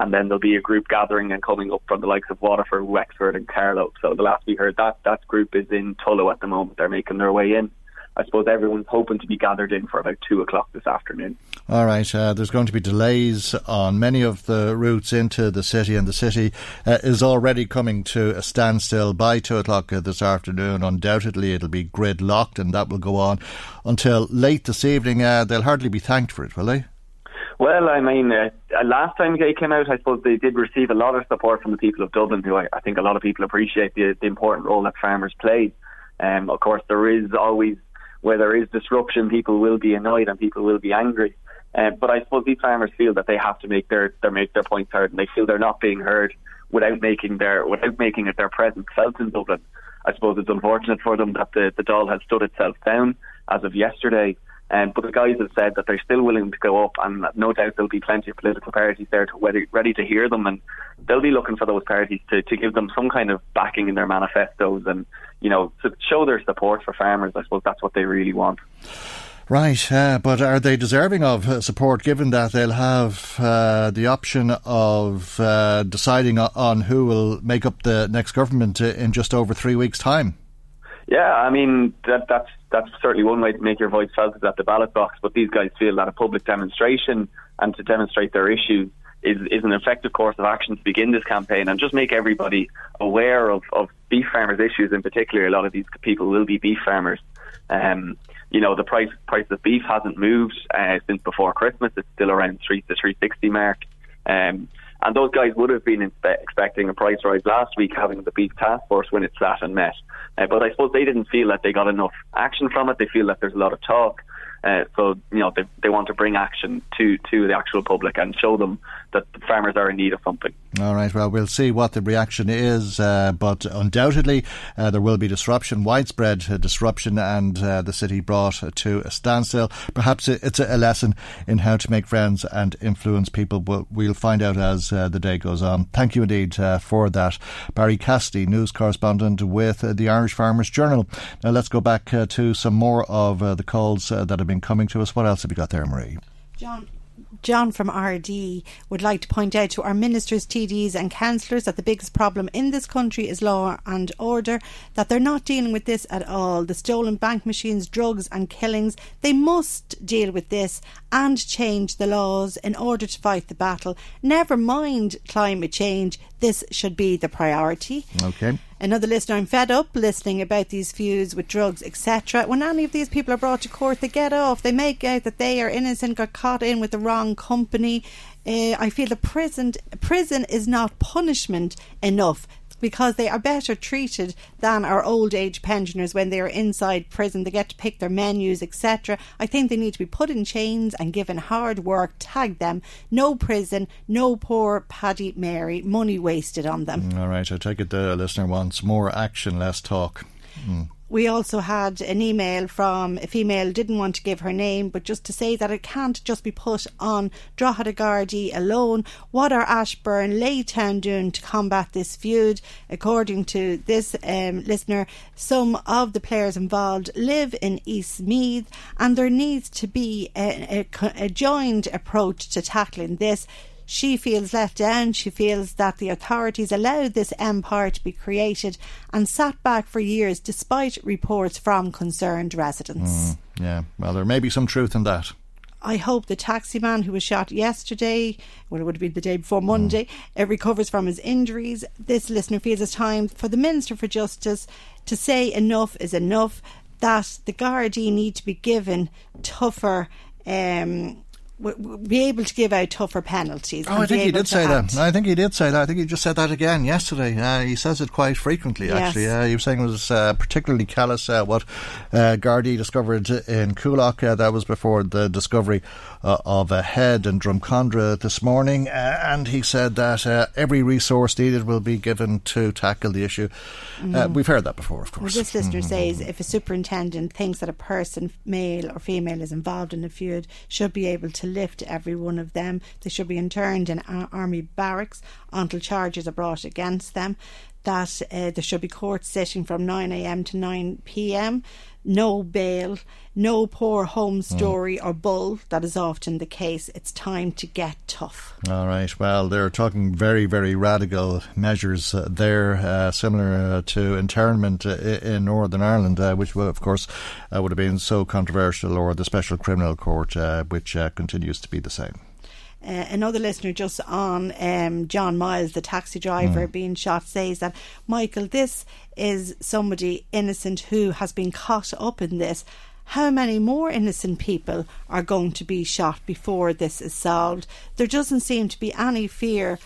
and then there'll be a group gathering and coming up from the likes of Waterford, Wexford, and Carlow. So the last we heard, that that group is in Tullow at the moment. They're making their way in. I suppose everyone's hoping to be gathered in for about two o'clock this afternoon.
All right, uh, there's going to be delays on many of the routes into the city, and the city uh, is already coming to a standstill by two o'clock this afternoon. Undoubtedly, it'll be gridlocked, and that will go on until late this evening. Uh, they'll hardly be thanked for it, will they?
Well, I mean, uh, uh, last time they came out, I suppose they did receive a lot of support from the people of Dublin, who I, I think a lot of people appreciate the, the important role that farmers play. Um, of course, there is always where there is disruption, people will be annoyed and people will be angry. Uh, but I suppose these farmers feel that they have to make their, their make their points heard, and they feel they're not being heard without making their without making it their presence felt in Dublin. I suppose it's unfortunate for them that the the Dáil has stood itself down as of yesterday. Um, but the guys have said that they're still willing to go up, and no doubt there'll be plenty of political parties there to ready, ready to hear them, and they'll be looking for those parties to, to give them some kind of backing in their manifestos, and you know to show their support for farmers. I suppose that's what they really want.
Right, uh, but are they deserving of uh, support given that they'll have uh, the option of uh, deciding on who will make up the next government in just over three weeks' time?
Yeah, I mean that, that's that's certainly one way to make your voice felt is at the ballot box. But these guys feel that a public demonstration and to demonstrate their issues is, is an effective course of action to begin this campaign and just make everybody aware of, of beef farmers' issues in particular. A lot of these people will be beef farmers. Um, you know, the price price of beef hasn't moved uh, since before Christmas. It's still around three to three sixty mark. Um, and those guys would have been inspe- expecting a price rise last week, having the beef task force when it sat and met. Uh, but I suppose they didn't feel that they got enough action from it. They feel that there's a lot of talk. Uh, so you know they they want to bring action to to the actual public and show them that the farmers are in need of something.
All right. Well, we'll see what the reaction is, uh, but undoubtedly uh, there will be disruption, widespread uh, disruption, and uh, the city brought to a standstill. Perhaps it's a lesson in how to make friends and influence people. But we'll find out as uh, the day goes on. Thank you indeed for that, Barry Cassidy, news correspondent with the Irish Farmers Journal. Now let's go back to some more of the calls that have been coming to us. What else have you got there, Marie?
John. John from Ardee would like to point out to our ministers, TDs, and councillors that the biggest problem in this country is law and order, that they're not dealing with this at all. The stolen bank machines, drugs, and killings, they must deal with this and change the laws in order to fight the battle. Never mind climate change, this should be the priority.
Okay.
Another listener, I'm fed up listening about these feuds with drugs, etc. When any of these people are brought to court, they get off. They make out that they are innocent, got caught in with the wrong company. Uh, I feel the prison prison is not punishment enough because they are better treated than our old age pensioners when they are inside prison. They get to pick their menus, etc. I think they need to be put in chains and given hard work. Tag them. No prison. No poor Paddy Mary. Money wasted on them.
All right. I take it the listener wants more action, less talk. Mm.
We also had an email from a female, didn't want to give her name, but just to say that it can't just be put on Drogheda Gardaí alone. What are Ashbourne Laytown doing to combat this feud? According to this um, listener, some of the players involved live in East Meath, and there needs to be a, a, a joined approach to tackling this. She feels left down. She feels that the authorities allowed this empire to be created and sat back for years despite reports from concerned residents.
Mm, yeah, well, there may be some truth in that.
I hope the taxi man who was shot yesterday, well, it would have been the day before Monday, mm. recovers from his injuries. This listener feels it's time for the Minister for Justice to say enough is enough, that the Gardaí need to be given tougher um, be able to give out tougher penalties.
Oh, I think he did say act. that. I think he did say that. I think he just said that again yesterday. Uh, he says it quite frequently, yes. actually. Uh, he was saying it was uh, particularly callous uh, what uh, Gardaí discovered in Coolock. Uh, that was before the discovery uh, of a head and Drumcondra this morning. and he said that every resource needed will be given to tackle the issue. Mm. we've heard that before, of course.
Well, this listener mm. says if a superintendent thinks that a person, male or female, is involved in a feud, should be able to lift every one of them. They should be interned in army barracks until charges are brought against them. That uh, there should be court sitting from 9am to 9pm. No bail, no poor home hmm. story mm. or bull. That is often the case. It's time to get tough.
All right. Well, they're talking very, very radical measures uh, there, uh, similar uh, to internment uh, in Northern Ireland, uh, which, of course, uh, would have been so controversial, or the Special Criminal Court, which continues to be the same.
Uh, another listener just on um, John Miles, the taxi driver mm. being shot, says that Michael, this is somebody innocent who has been caught up in this. How many more innocent people are going to be shot before this is solved? There doesn't seem to be any fear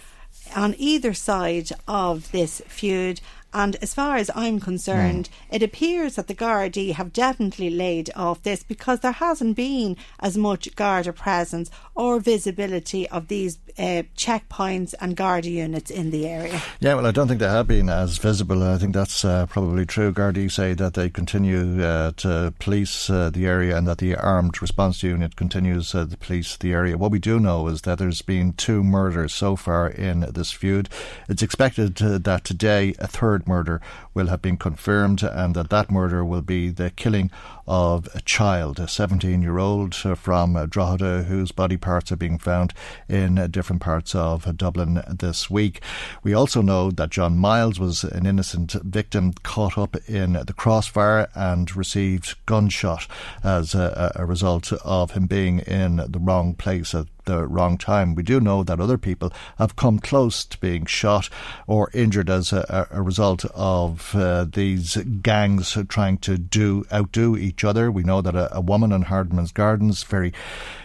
on either side of this feud, and as far as I'm concerned, mm. it appears that the Gardaí have definitely laid off this because there hasn't been as much Garda presence or visibility of these uh, checkpoints and Garda units in the area.
Yeah, well, I don't think they have been as visible. I think that's uh, probably true. Gardaí say that they continue uh, to police uh, the area and that the armed response unit continues uh, to police the area. What we do know is that there's been two murders so far in this feud. It's expected uh, that today a third murder will have been confirmed and that that murder will be the killing of a child, a 17 year old from Drogheda, whose body parts are being found in different parts of Dublin this week. We also know that John Miles was an innocent victim caught up in the crossfire and received gunshot as a, a result of him being in the wrong place at the wrong time. We do know that other people have come close to being shot or injured as a, a result of uh, these gangs trying to do outdo each other. We know that a, a woman in Hardman's Gardens very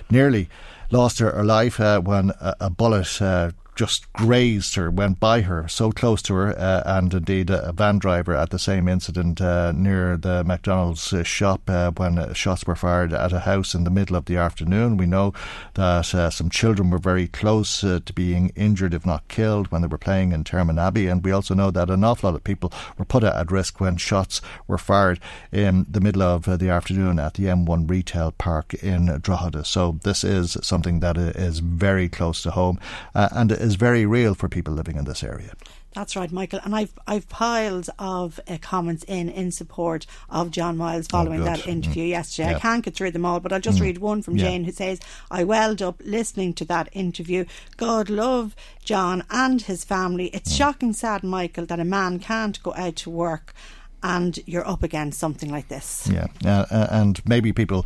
nearly lost her, her life uh, when a, a bullet uh, just grazed her, went by her, so close to her, uh, and indeed a, van driver at the same incident uh, near the McDonald's uh, shop uh, when uh, shots were fired at a house in the middle of the afternoon. We know that uh, some children were very close to being injured, if not killed, when they were playing in Termon Abbey, and we also know that an awful lot of people were put at risk when shots were fired in the middle of the afternoon at the M1 retail park in Drogheda. So this is something that is very close to home and is very real for people living in this area.
That's right, Michael. And I've I've piles of uh, comments in in support of John Miles oh, following oh, that interview mm. yesterday. I can't get through them all, but I'll just mm. read one from. Jane who says, "I welled up listening to that interview. God love John and his family. It's mm. shocking, sad, Michael, that a man can't go out to work." And you're up against something like this.
Yeah, uh, and maybe people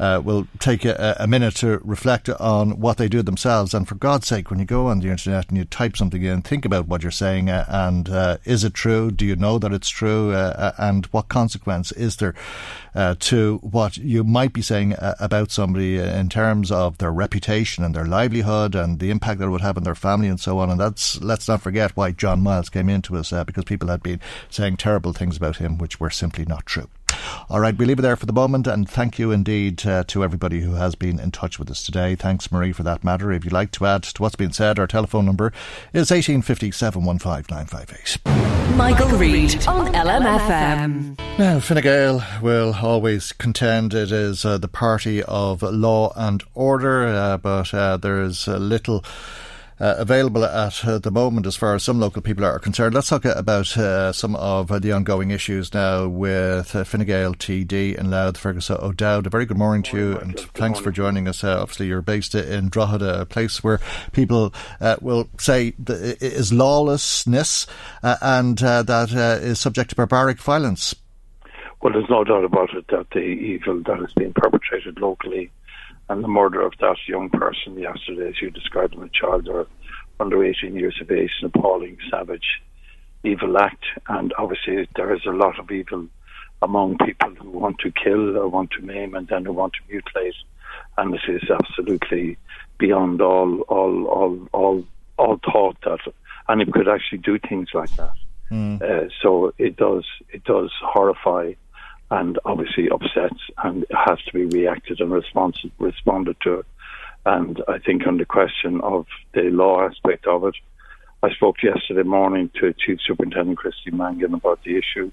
uh, will take a, a, minute to reflect on what they do themselves. And for God's sake, when you go on the internet and you type something in, think about what you're saying uh, and uh, is it true? Do you know that it's true? Uh, uh, and what consequence is there to what you might be saying about somebody in terms of their reputation and their livelihood and the impact that it would have on their family and so on? And that's let's not forget why John Miles came into us because people had been saying terrible things about him, which were simply not true. All right, we leave it there for the moment, and thank you indeed uh, to everybody who has been in touch with us today. Thanks, Marie, for that matter. If you'd like to add to what's been said, our telephone number is 1850 715 958.
Michael, Reade on LMFM.
Now, Fine Gael will always contend it is uh, the party of law and order, uh, but uh, there is little uh, available at uh, the moment as far as some local people are concerned. Let's talk about uh, some of the ongoing issues now with uh, Fine Gael TD in Louth, Fergus O'Dowd. A very good morning to you and thanks for joining us. Uh, obviously, you're based in Drogheda, a place where people uh, will say is lawlessness uh, and that is subject to barbaric violence.
Well, there's no doubt about it that the evil that is being perpetrated locally and the murder of that young person yesterday, as you described him, a child or under 18 years of age, an appalling, savage, evil act. And obviously, there is a lot of evil among people who want to kill or want to maim and then who want to mutilate and this is absolutely beyond all all all all all thought that anyone could actually do things like that.
Mm.
Uh, so it does it does horrify and obviously upsets, and has to be reacted and responded responded to. And I think on the question of the law aspect of it, I spoke yesterday morning to Chief Superintendent Christy Mangan about the issue.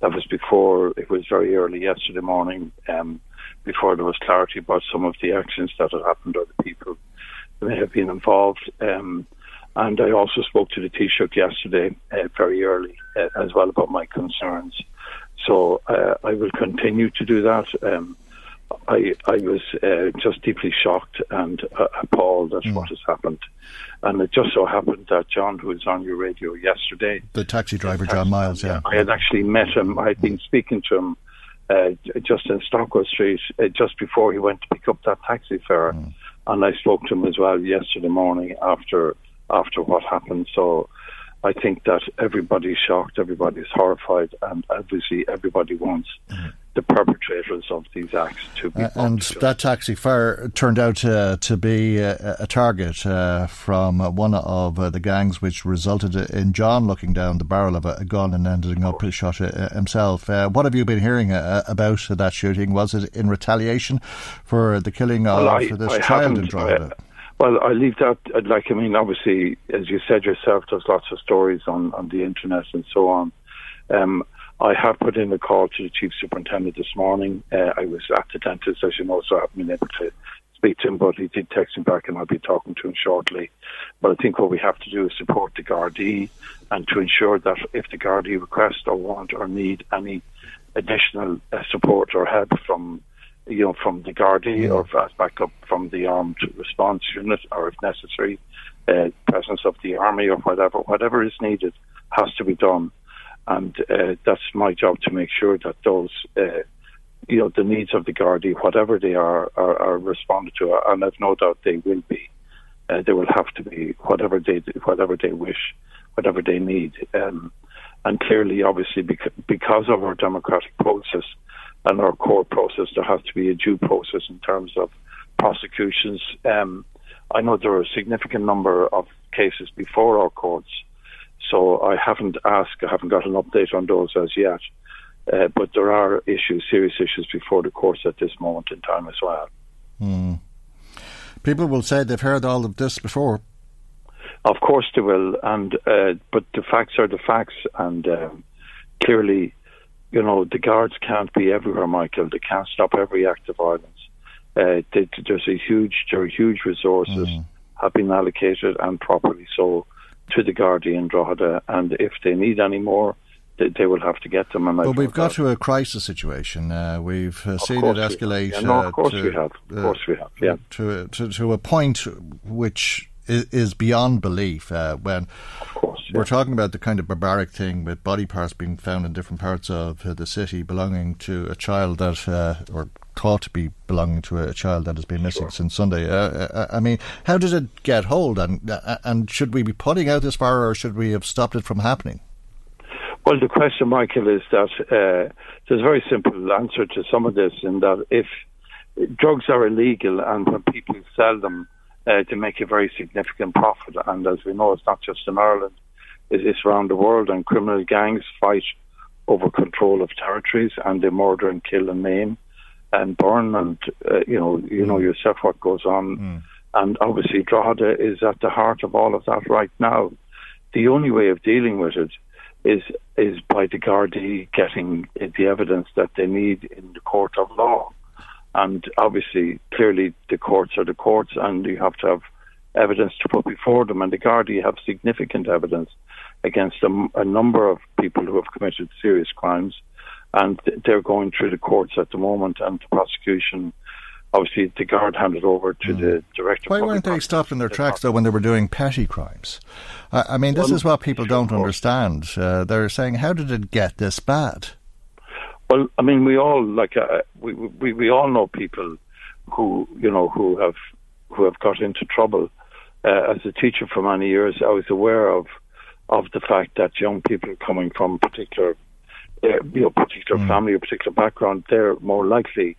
That was before it was very early yesterday morning, um, before there was clarity about some of the actions that had happened or the people that may have been involved. Um, and I also spoke to the Taoiseach yesterday, uh, very early, uh, as well about my concerns. So uh, I will continue to do that. Um, I I was uh, just deeply shocked and uh, appalled at what has happened, and it just so happened that John, who was on your radio yesterday,
The taxi driver, John Miles, yeah.
I had actually met him. I had been speaking to him uh, just in Stockwell Street uh, just before he went to pick up that taxi fare, and I spoke to him as well yesterday morning after after what happened. So I think that everybody's shocked, everybody's horrified, and obviously everybody wants the perpetrators of these acts to be.
Uh, and that taxi fire turned out uh, to be a, a target uh, from uh, one of uh, the gangs, which resulted in John looking down the barrel of a, gun and ending up shot uh, himself. Uh, what have you been hearing uh, about that shooting? Was it in retaliation for the killing of
Well, I-
this
I
child in Drogheda?
Well, I leave that. Like, I mean, obviously, as you said yourself, there's lots of stories on, on the internet and so on. Um, I have put in a call to the chief superintendent this morning. Uh, I was at the dentist, as you know, so I haven't been able to speak to him, but he did text me back, and I'll be talking to him shortly. But I think what we have to do is support the Gardaí and to ensure that if the Gardaí request or want or need any additional uh, support or help from you know, from the Gardaí or as backup from the armed response unit, or if necessary, uh, presence of the army or whatever, whatever is needed has to be done. And uh, that's my job to make sure that those, uh, you know, the needs of the Gardaí, whatever they are, are, are responded to. And I've no doubt they will be. Uh, they will have to be whatever they whatever they wish, whatever they need. Um, and clearly, obviously, because, because of our democratic process and our court process, there has to be a due process in terms of prosecutions. Um, I know there are a significant number of cases before our courts, so I haven't asked, I haven't got an update on those as yet. Uh, but there are issues, serious issues before the courts at this moment in time as well.
Hmm. People will say they've heard all of this before.
Of course they will, and uh, but the facts are the facts, and um, clearly, you know, the guards can't be everywhere, Michael. They can't stop every act of violence. Uh, they, there's a huge, there are huge resources have been allocated and properly so to the Gardaí in Drogheda, and if they need any more, they, they will have to get them. And
But
I've
we've got
doubt-
to a crisis situation. Uh, we've uh, seen it escalate.
Yeah, no, of
uh,
course
to,
we have. Of course we have, yeah.
To, to to a point which is, is beyond belief. Uh, when we're talking about the kind of barbaric thing with body parts being found in different parts of uh, the city belonging to a child that uh, or thought to be belonging to a child that has been missing since Sunday. Uh, uh, I mean, how did it get hold? And uh, and should we be putting out this fire, or should we have stopped it from happening?
Well, the question, Michael, is that uh, there's a very simple answer to some of this, in that if drugs are illegal and when people sell them, uh, they make a very significant profit. And as we know, it's not just in Ireland; is around the world. And criminal gangs fight over control of territories, and they murder and kill and maim and burn. And uh, you know, you know yourself what goes on. And obviously, Drogheda is at the heart of all of that right now. The only way of dealing with it is is by the Gardaí getting the evidence that they need in the court of law. And obviously, clearly, the courts are the courts, and you have to have evidence to put before them. And the Gardaí have significant evidence against a, a number of people who have committed serious crimes, and they're going through the courts at the moment. And the prosecution, obviously, the guard handed over to the director.
Why weren't they stopped in their tracks though when they were doing petty crimes? I, I mean, this
Well,
is what people don't understand. Uh, they're saying, how did it get this bad?
Well, I mean, we all like uh, we, we we all know people who you know who have who have got into trouble. Uh, as a teacher for many years, I was aware of of the fact that young people coming from particular uh, you know particular family or particular background, they're more likely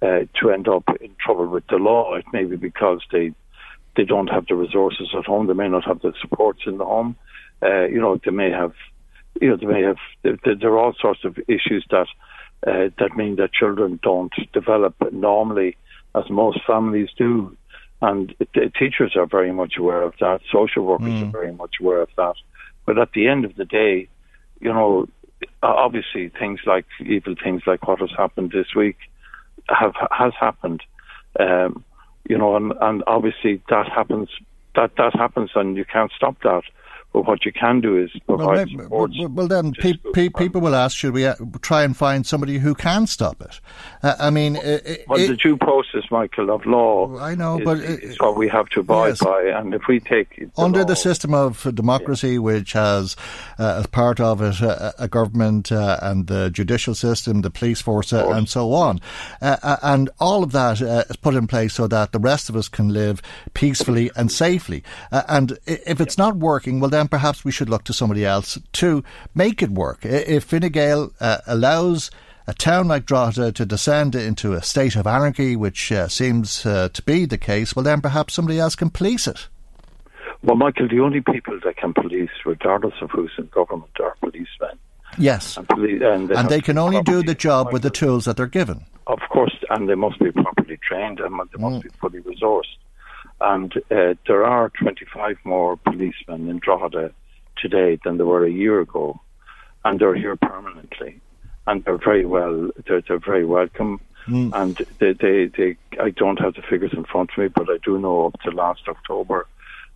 uh, to end up in trouble with the law. It may be because they they don't have the resources at home. They may not have the supports in the home. Uh, you know, they may have, you know, they may have. There, there are all sorts of issues that uh, that mean that children don't develop normally, as most families do. And the teachers are very much aware of that. Social workers mm. are very much aware of that. But at the end of the day, you know, obviously things like evil things like what has happened this week have has happened. Um, you know, and, and obviously that happens. That that happens, and you can't stop that. But what you can do is provide
well, well, well, then pe- pe- people will ask, should we uh, try and find somebody who can stop it? Uh, I mean, it,
well, the due process, Michael, of law.
I know,
is,
but
it's what we have to abide
yes.
by, and if we take the
under
law,
the system of democracy, yeah. which has uh, as part of it uh, a government uh, and the judicial system, the police force, uh, and so on, and all of that is put in place so that the rest of us can live peacefully and safely. and if it's not working, well, then perhaps we should look to somebody else to make it work. If Fine Gael uh, allows a town like Drogheda to descend into a state of anarchy, which uh, seems uh, to be the case, well, then perhaps somebody else can police it.
Well, Michael, the only people that can police, regardless of who's in government, are policemen.
Yes.
And, and they,
and they can only do the job
Michael.
with the tools that they're given.
Of course, and they must be properly trained and they must mm. be fully resourced. And uh, there are 25 more policemen in Drogheda today than there were a year ago, and they're here permanently, and they're very well. They're, they're very welcome, mm. and they, they, they. I don't have the figures in front of me, but I do know up to last October,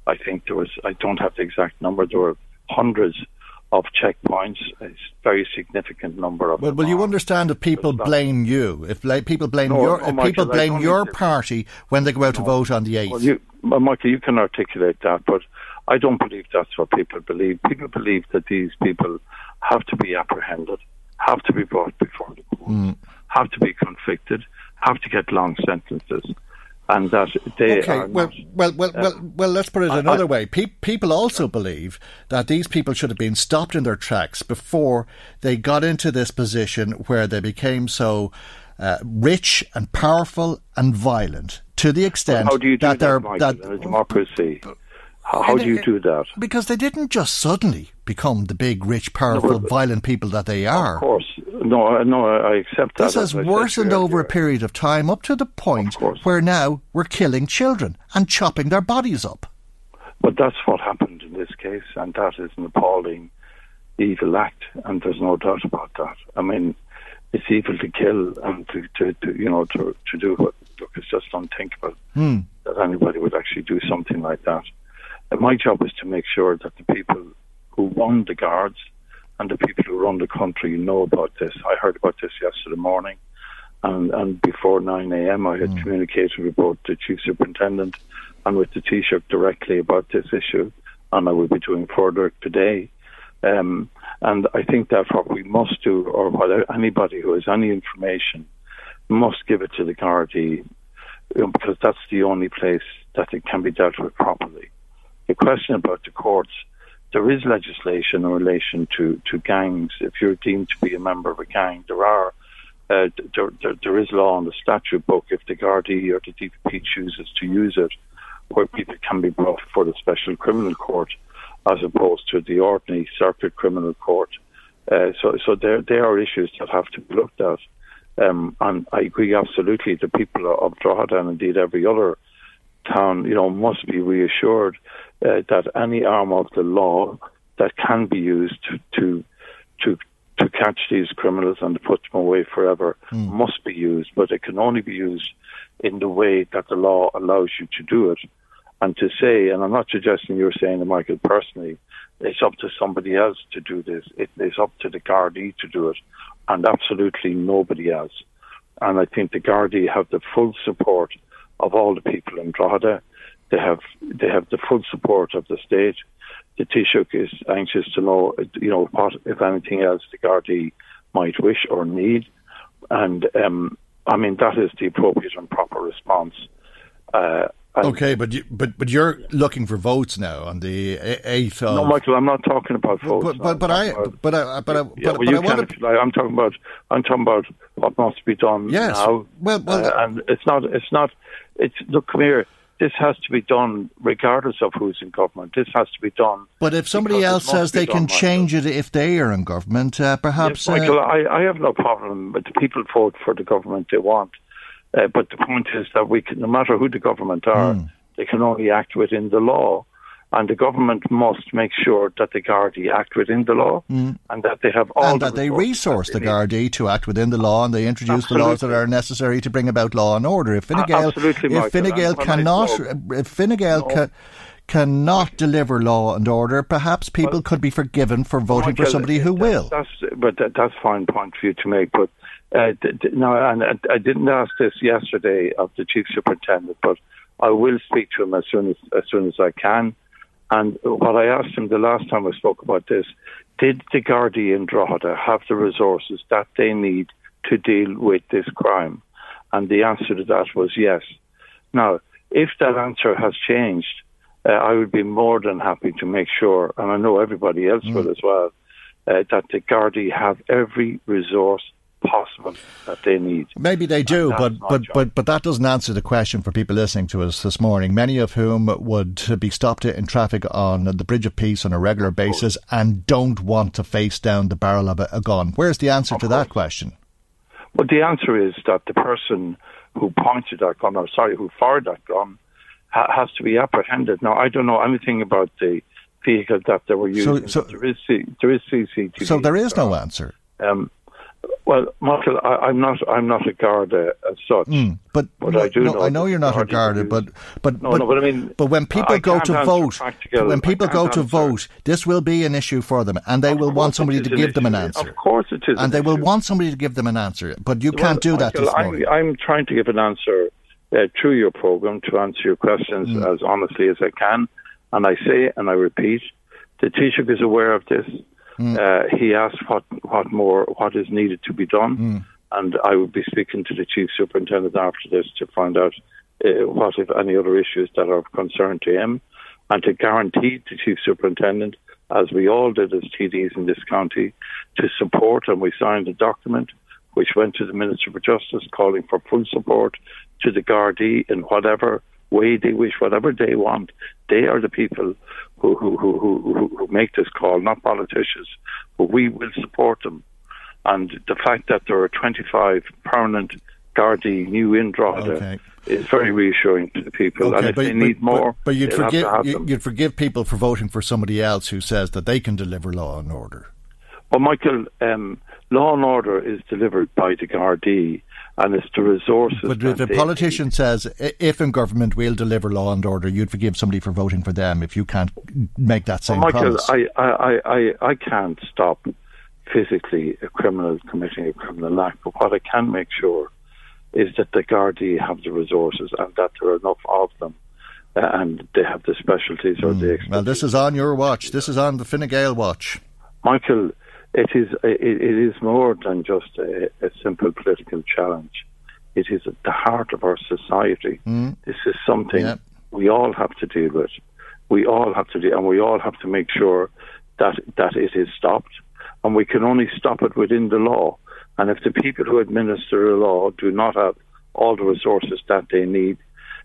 I think there was. I don't have the exact number. There were hundreds of checkpoints, a very significant number of.
Well, will you understand if people blame you? If like, people blame
no,
your, if
Michael,
people blame your party when they go out
no,
to vote on the eighth?
Well, you, well, Michael, you can articulate that, but I don't believe that's what people believe. People believe that these people have to be apprehended, have to be brought before the court,
mm.
have to be convicted, have to get long sentences and that they
okay,
are
well,
not,
well, well,
uh,
well, well, let's put it another
I,
way. Pe- people also believe that these people should have been stopped in their tracks before they got into this position where they became so uh, rich and powerful and violent to the extent
do do
that,
that,
they're
Michael,
that
democracy. How, how do you do that?
Because they didn't just suddenly become the big, rich, powerful,
No,
violent people that they are.
Of course, no, no, I accept that.
This has
as I said
worsened over a period of time up to the point where now we're killing children and chopping their bodies up.
But that's what happened in this case, and that is an appalling, evil act, and there's no doubt about that. I mean, it's evil to kill and to, to, to you know, to, to do what. Look, it's just unthinkable
Hmm.
that anybody would actually do something like that. My job is to make sure that the people who run the guards and the people who run the country know about this. I heard about this yesterday morning, and, and before 9 a.m., I had communicated with both the chief superintendent and with the Taoiseach directly about this issue, and I will be doing further today. Um, and I think that what we must do, or what anybody who has any information, must give it to the Gardaí, because that's the only place that it can be dealt with properly. The question about the courts, there is legislation in relation to, to gangs. If you're deemed to be a member of a gang, there are uh, there, there, there is law in the statute book if the Gardaí or the DPP chooses to use it, where people can be brought before the special criminal court as opposed to the ordinary circuit criminal court. Uh, so, so there, there are issues that have to be looked at. Um, and I agree absolutely. The people of Drogheda and indeed every other town, you know, must be reassured uh, that any arm of the law that can be used to to to, catch these criminals and to put them away forever must be used, but it can only be used in the way that the law allows you to do it. And to say, and I'm not suggesting you're saying to Michael personally, it's up to somebody else to do this. It is up to the Gardaí to do it, and absolutely nobody else. And I think the Gardaí have the full support of all the people in Drogheda. They have they have the full support of the state. The Taoiseach is anxious to know, you know, what if anything else the Gardaí might wish or need, and um, I mean that is the appropriate and proper response. Uh,
okay, but you, but but you're looking for votes now on the eighth of.
No, Michael, I'm not talking about votes.
But but, but I
about,
but I but I
yeah,
but,
well,
but I want
can, like, I'm talking about I'm talking about what must be done
Yes.
now.
Well, well,
uh, and it's not it's not it's look come here. This has to be done regardless of who's in government. This has to be done.
But if somebody else says they can change it if they are in government, uh, perhaps.
Yes, Michael,
uh,
I, I have no problem with the people vote for the government they want. Uh, but the point is that we can, no matter who the government are,
Hmm.
they can only act within the law. And the government must make sure that the Gardaí act within the law and that they have all
and
the
that they resource
that
the
they need.
Gardaí to act within the law, and they introduce the laws that are necessary to bring about law and order. If Fine Gael,
absolutely,
if
Michael,
Fine Gael
and when I
cannot, if Fine Gael ca- cannot deliver law and order, perhaps people could be forgiven for voting for somebody who
that-
will.
That's, but that, that's fine point for you to make. But uh, d- d- no, and I, I didn't ask this yesterday of the chief superintendent, but I will speak to him as soon as as soon as I can. And what I asked him the last time I spoke about this, did the Gardaí in Drogheda have the resources that they need to deal with this crime? And the answer to that was yes. Now, if that answer has changed, uh, I would be more than happy to make sure, and I know everybody else will as well, uh, that the Gardaí have every resource possible that they need.
Maybe they do, but but,
job.
but but that doesn't answer the question for people listening to us this morning. Many of whom would be stopped in traffic on the Bridge of Peace on a regular basis and don't want to face down the barrel of a, gun. Where's the answer to that question?
But the answer is that the person who pointed that gun, or sorry, who fired that gun, ha- has to be apprehended. Now, I don't know anything about the vehicle that they were using.
so-
but there is C- there is CCTV.
So there is no answer.
Um, well, Michael, I, I'm not I'm not a Garda as such.
Mm, but
But
no,
I do
no,
know
I know you're not a Garda, but but
No,
but,
no, but I mean,
but when people
I
go to vote, when people go to
answer.
vote, this will be an issue for them, and they will want somebody to give them an answer.
Of course, it is.
and
an
they will want somebody to give them an answer, but you
Well,
can't do that
Michael,
this morning.
I'm, I'm trying to give an answer uh, through your program to answer your questions
Mm.
as honestly as I can, and I say and I repeat, the Taoiseach is aware of this.
Mm.
Uh, he asked what what more what is needed to be done,
Mm.
and I will be speaking to the chief superintendent after this to find out uh, what if any other issues that are of concern to him, and to guarantee the chief superintendent, as we all did as TDs in this county, to support and we signed a document which went to the Minister for Justice calling for full support to the Gardaí in whatever way they wish, whatever they want. They are the people who, who, who, who, who make this call, not politicians. But we will support them. And the fact that there are 25 permanent Gardaí new in
Okay.
is very reassuring to the people. and if they need more,
but, you'd
they'll have to
forgive you, you'd forgive people for voting for somebody else who says that they can deliver law and order.
Well, Michael, um, law and order is delivered by the Gardaí, and it's the resources.
But if a politician says, if in government we'll deliver law and order, you'd forgive somebody for voting for them if you can't make that same
Well, Michael,
promise.
I, I, I, I can't stop physically a criminal committing a criminal act, but what I can make sure is that the Gardaí have the resources and that there are enough of them, uh, and they have the specialties or the expertise.
Well, this is on your watch. This is on the Fine Gael watch.
Michael, it is it, it is more than just a, a simple political challenge. It is at the heart of our society. This is something
Yeah.
we all have to deal with. We all have to deal, and we all have to make sure that that it is stopped. And we can only stop it within the law. And if the people who administer the law do not have all the resources that they need,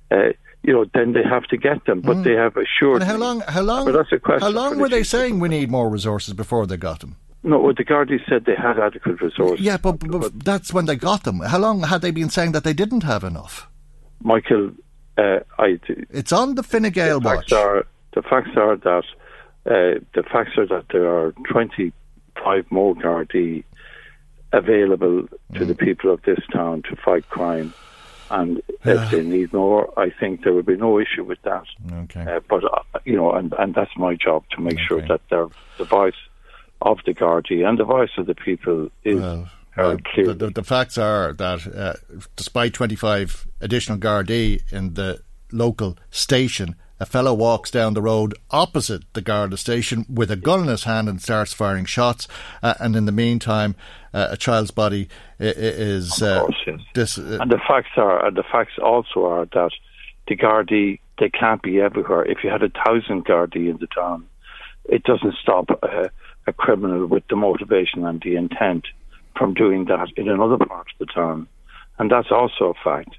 uh, you know, then they have to get them. But they have assured.
And how long? How long?
But that's a question
how long
the
were they saying we need more resources before they got them?
No, well, the Gardaí said they had adequate resources.
Yeah, but, but, but that's when they got them. How long had they been saying that they didn't have enough?
Michael, uh, I,
It's on the Fine Gael
the
watch.
facts are the facts are that uh, the facts are that there are 25 more Gardaí available to
Mm.
the people of this town to fight crime. And if they need more, I think there would be no issue with that.
Okay.
Uh, but uh, you know, and, and that's my job to make sure that they're the voice of the Gardaí and the voice of the people is
Well,
heard
well,
clearly.
the, the, the facts are that uh, despite 25 additional Gardaí in the local station, a fellow walks down the road opposite the Garda station with a gun in his hand and starts firing shots. Uh, and in the meantime, uh, a child's body is. Uh,
course, yes.
dis- uh,
And the facts are, and the facts also are that the Gardaí, they can't be everywhere. If you had a thousand Gardaí in the town, it doesn't stop a, criminal with the motivation and the intent from doing that in another part of the town. And that's also a fact.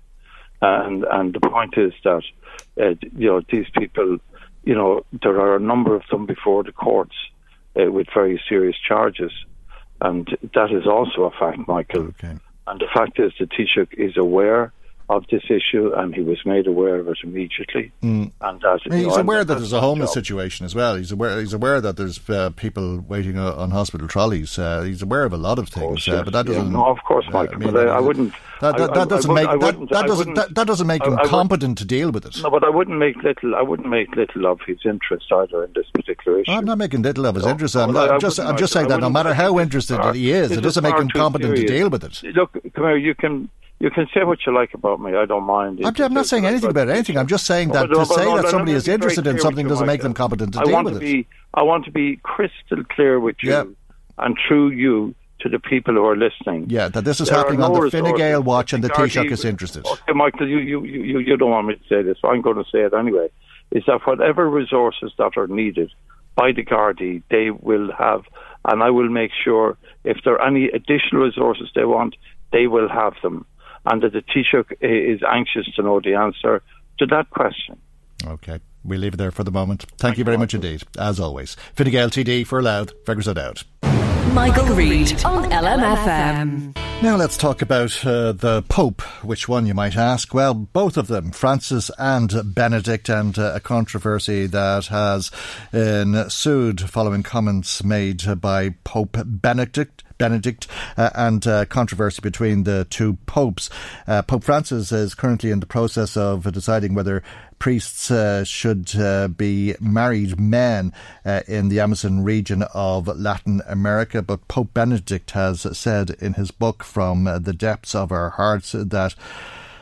And and the point is that uh, you know these people, you know, there are a number of them before the courts uh, with very serious charges, and that is also a fact, Michael.
Okay.
And the fact is, the Taoiseach is aware of this issue, and he was made aware of it immediately.
Mm.
And that
He's
know,
aware that there's a homeless
job.
situation as well. He's aware. He's aware that there's uh, people waiting uh, on hospital trolleys. Uh, he's aware of a lot of things, uh, but that
Yeah,
doesn't.
no, of course,
uh, I mean,
but I- I wouldn't-
That, that, that doesn't make that, that doesn't that, doesn't make him competent to deal with it.
No, but I wouldn't make little. I wouldn't make little of his interest either in this particular issue.
I'm not making little of his
No,
interest. I'm,
well,
just, I'm just saying that no matter how interested he is, it doesn't make him competent to deal with it.
Look, come here. You can you can say what you like about me. I don't mind.
I'm, I'm not saying anything about anything. I'm just saying that
But-
to say
but-
that
but
somebody is
me be very
interested in something doesn't make them competent to
I
deal
want
with
to
it.
be. I want to be crystal clear with you,
Yeah.
and through you to the people who are listening.
Yeah, that this is
There
happening on the Fine Gael watch and the Taoiseach is interested.
Okay, Michael, you, you, you, you don't want me to say this, so I'm going to say it anyway. Is that whatever resources that are needed by the Gardaí, they will have, and I will make sure if there are any additional resources they want, they will have them. And that the Taoiseach is anxious to know the answer to that question.
Okay, we leave it there for the moment. Thank, you very much indeed, as always. Fine Gael TD for Louth, Fergus O'Dowd.
Michael Reade on LMFM.
Now let's talk about uh, the Pope. Which one, you might ask? Well, both of them, Francis and Benedict, and uh, a controversy that has ensued following comments made by Pope Benedict. Benedict uh, and uh, controversy between the two popes. Uh, Pope Francis is currently in the process of deciding whether priests uh, should uh, be married men uh, in the Amazon region of Latin America. But Pope Benedict has said in his book, From the Depths of Our Hearts, that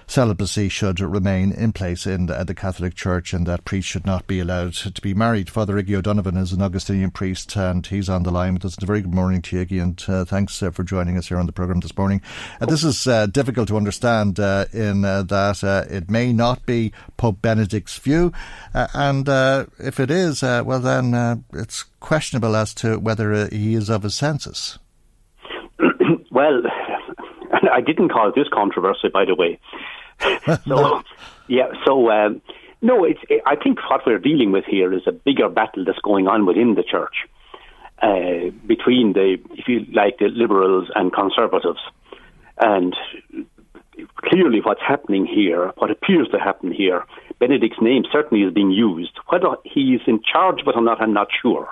celibacy should remain in place in the, the Catholic Church and that priests should not be allowed to be married. Father Iggy O'Donovan is an Augustinian priest and he's on the line with us. A very good morning to you, Iggy, and uh, thanks uh, for joining us here on the programme this morning. Uh, this is uh, difficult to understand uh, in uh, that it may not be Pope Benedict's view, and if it is, well, then it's questionable as to whether he is of his senses.
well, I didn't cause this controversy, by the way. So, yeah, so um, no, it's. I think what we're dealing with here is a bigger battle that's going on within the church uh, between the, if you like, the liberals and conservatives, and clearly what's happening here, what appears to happen here, Benedict's name certainly is being used. Whether he's in charge of it or not, I'm not sure.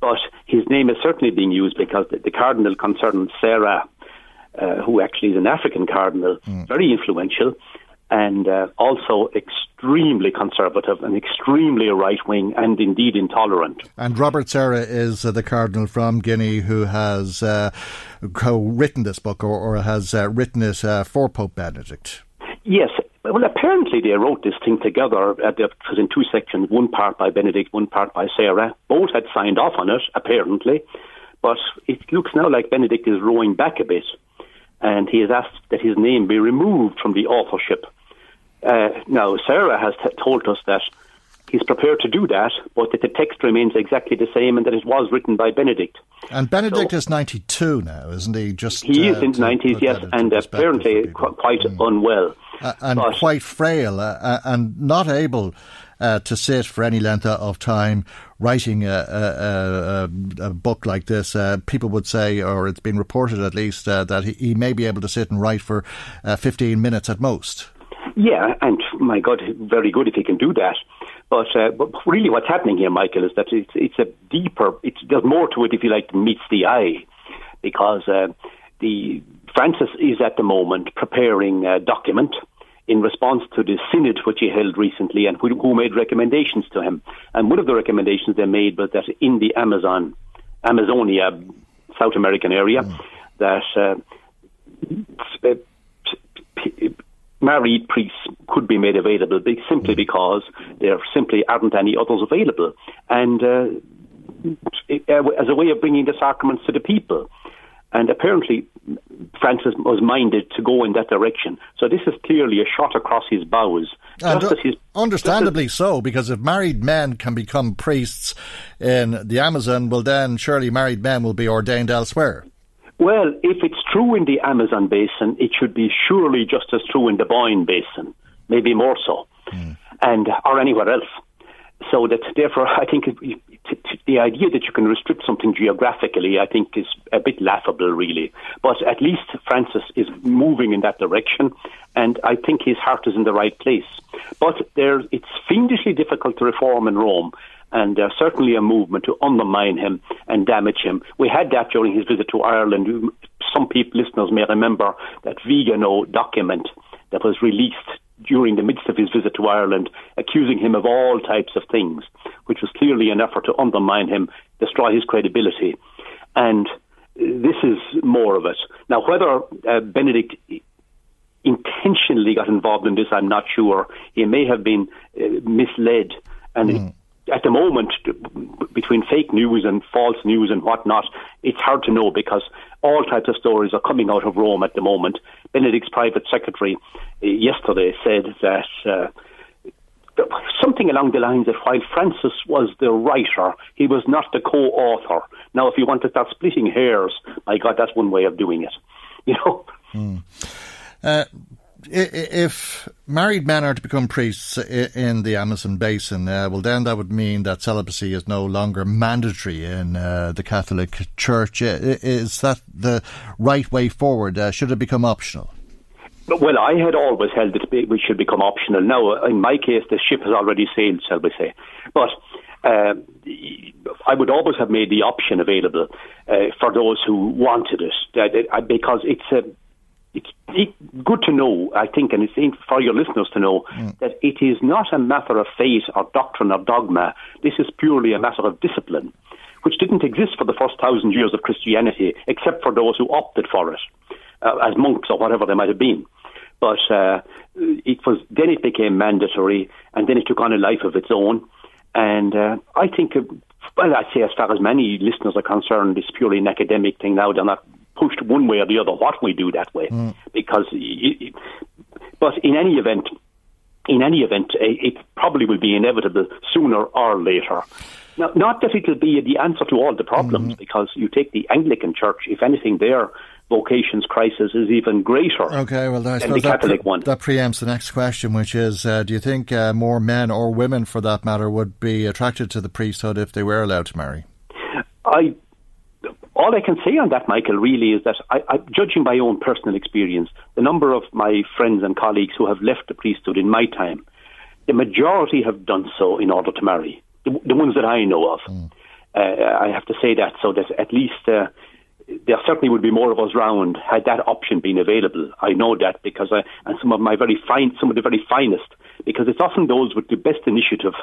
But his name is certainly being used because the, the cardinal concerned, Sarah, uh, who actually is an African cardinal, very influential, and uh, also extremely conservative and extremely right wing and indeed intolerant.
And Robert Sarah is uh, the cardinal from Guinea who has uh, co-written this book or, or has uh, written it uh, for Pope Benedict.
Yes. Well, apparently they wrote this thing together. Uh, it was in two sections, one part by Benedict, one part by Sarah. Both had signed off on it, apparently. But it looks now like Benedict is rowing back a bit. And he has asked that his name be removed from the authorship. Uh, now, Sarah has t- told us that he's prepared to do that, but that the text remains exactly the same and that it was written by Benedict.
And Benedict is 92 now, isn't he? Just
He
uh,
is in the 90s, yes, and apparently qu- quite unwell.
Uh, and
But-
quite frail uh, uh, and not able uh, to sit for any length of time writing a, a, a, a book like this. Uh, people would say, or it's been reported at least, uh, that he, he may be able to sit and write for uh, 15 minutes at most.
Yeah, and my God, very good if he can do that. But, uh, but really, what's happening here, Michael, is that it's it's a deeper. It's there's more to it if you like meets the eye, because uh, the Francis is at the moment preparing a document in response to the synod which he held recently and who, who made recommendations to him. And one of the recommendations they made was that in the Amazon, Amazonia, South American area, that uh, uh, p- married priests could be made available simply because there simply aren't any others available. And uh, uh, as a way of bringing the sacraments to the people. And apparently Francis was minded to go in that direction. So this is clearly a shot across his bows.
And uh, understandably as, so, because if married men can become priests in the Amazon, well, then surely married men will be ordained elsewhere.
Well, if it's true in the Amazon basin, it should be surely just as true in the Boyne basin, maybe more so, mm. and or anywhere else. So that therefore, I think the idea that you can restrict something geographically, I think, is a bit laughable, really. But at least Francis is moving in that direction, and I think his heart is in the right place. But there, it's fiendishly difficult to reform in Rome, and there's certainly a movement to undermine him and damage him. We had that during his visit to Ireland. Some people, listeners may remember that Vigano document that was released during the midst of his visit to Ireland, accusing him of all types of things, which was clearly an effort to undermine him, destroy his credibility. And this is more of it. Now, whether uh, Benedict intentionally got involved in this, I'm not sure. He may have been uh, misled. And mm at the moment, between fake news and false news and whatnot, it's hard to know because all types of stories are coming out of Rome at the moment. Benedict's private secretary uh, yesterday said that. Uh, something along the lines that while Francis was the writer, he was not the co-author. Now, if you want to start splitting hairs, my God, that's one way of doing it. You know.
Mm. Uh, if married men are to become priests in the Amazon basin, uh, well, then that would mean that celibacy is no longer mandatory in uh, the Catholic Church. Is that the right way forward? Uh, should it become optional?
Well, I had always held that it should become optional. Now, in my case, the ship has already sailed, shall we say. But uh, I would always have made the option available uh, for those who wanted it, uh, because it's a it's good to know, I think, and it's for your listeners to know mm. that it is not a matter of faith or doctrine or dogma. This is purely a matter of discipline, which didn't exist for the first thousand years of Christianity, except for those who opted for it uh, as monks or whatever they might have been. But uh, it was then it became mandatory, and then it took on a life of its own. And uh, I think, uh, well, I'd say as far as many listeners are concerned, it's purely an academic thing now. They're not pushed one way or the other what we do that way, mm. because. But in any event, in any event, it probably will be inevitable sooner or later. Now, not that it will be the answer to all the problems, mm because you take the Anglican Church, if anything, their vocations crisis is even greater.
Okay, well, I
suppose
that,
pre- one.
that preempts the next question, which is: uh, Do you think uh, more men or women, for that matter, would be attracted to the priesthood if they were allowed to marry?
I all I can say on that, Michael, really is that I, I, judging by own personal experience, the number of my friends and colleagues who have left the priesthood in my time, the majority have done so in order to marry. The, the ones that I know of. Mm. Uh, I have to say that so that at least uh, there certainly would be more of us round had that option been available. I know that because I, and some of my very fine, some of the very finest, because it's often those with the best initiative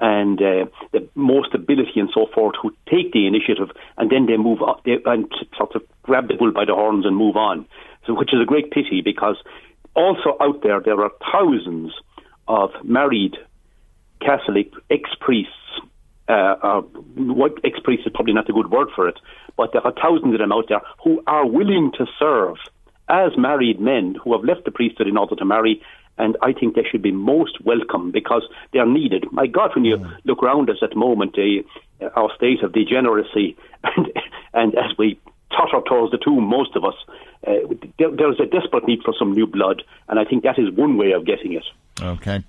and uh, the most ability and so forth who take the initiative and then they move on they, and sort of grab the bull by the horns and move on. So, which is a great pity because also out there there are thousands of married Catholic ex priests. Uh, uh, ex priest is probably not a good word for it, but there are thousands of them out there who are willing to serve as married men who have left the priesthood in order to marry and I think they should be most welcome because they are needed. My God, when you mm. look around us at the moment, uh, our state of degeneracy, and, and as we totter towards the tomb, most of us, uh, there, there's a desperate need for some new blood, and I think that is one way of getting it.
Okay.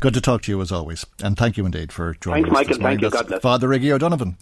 Good to talk to you as always, and thank you indeed for joining
Thanks,
us.
Michael. Thank you. God bless.
Father Iggy O'Donovan.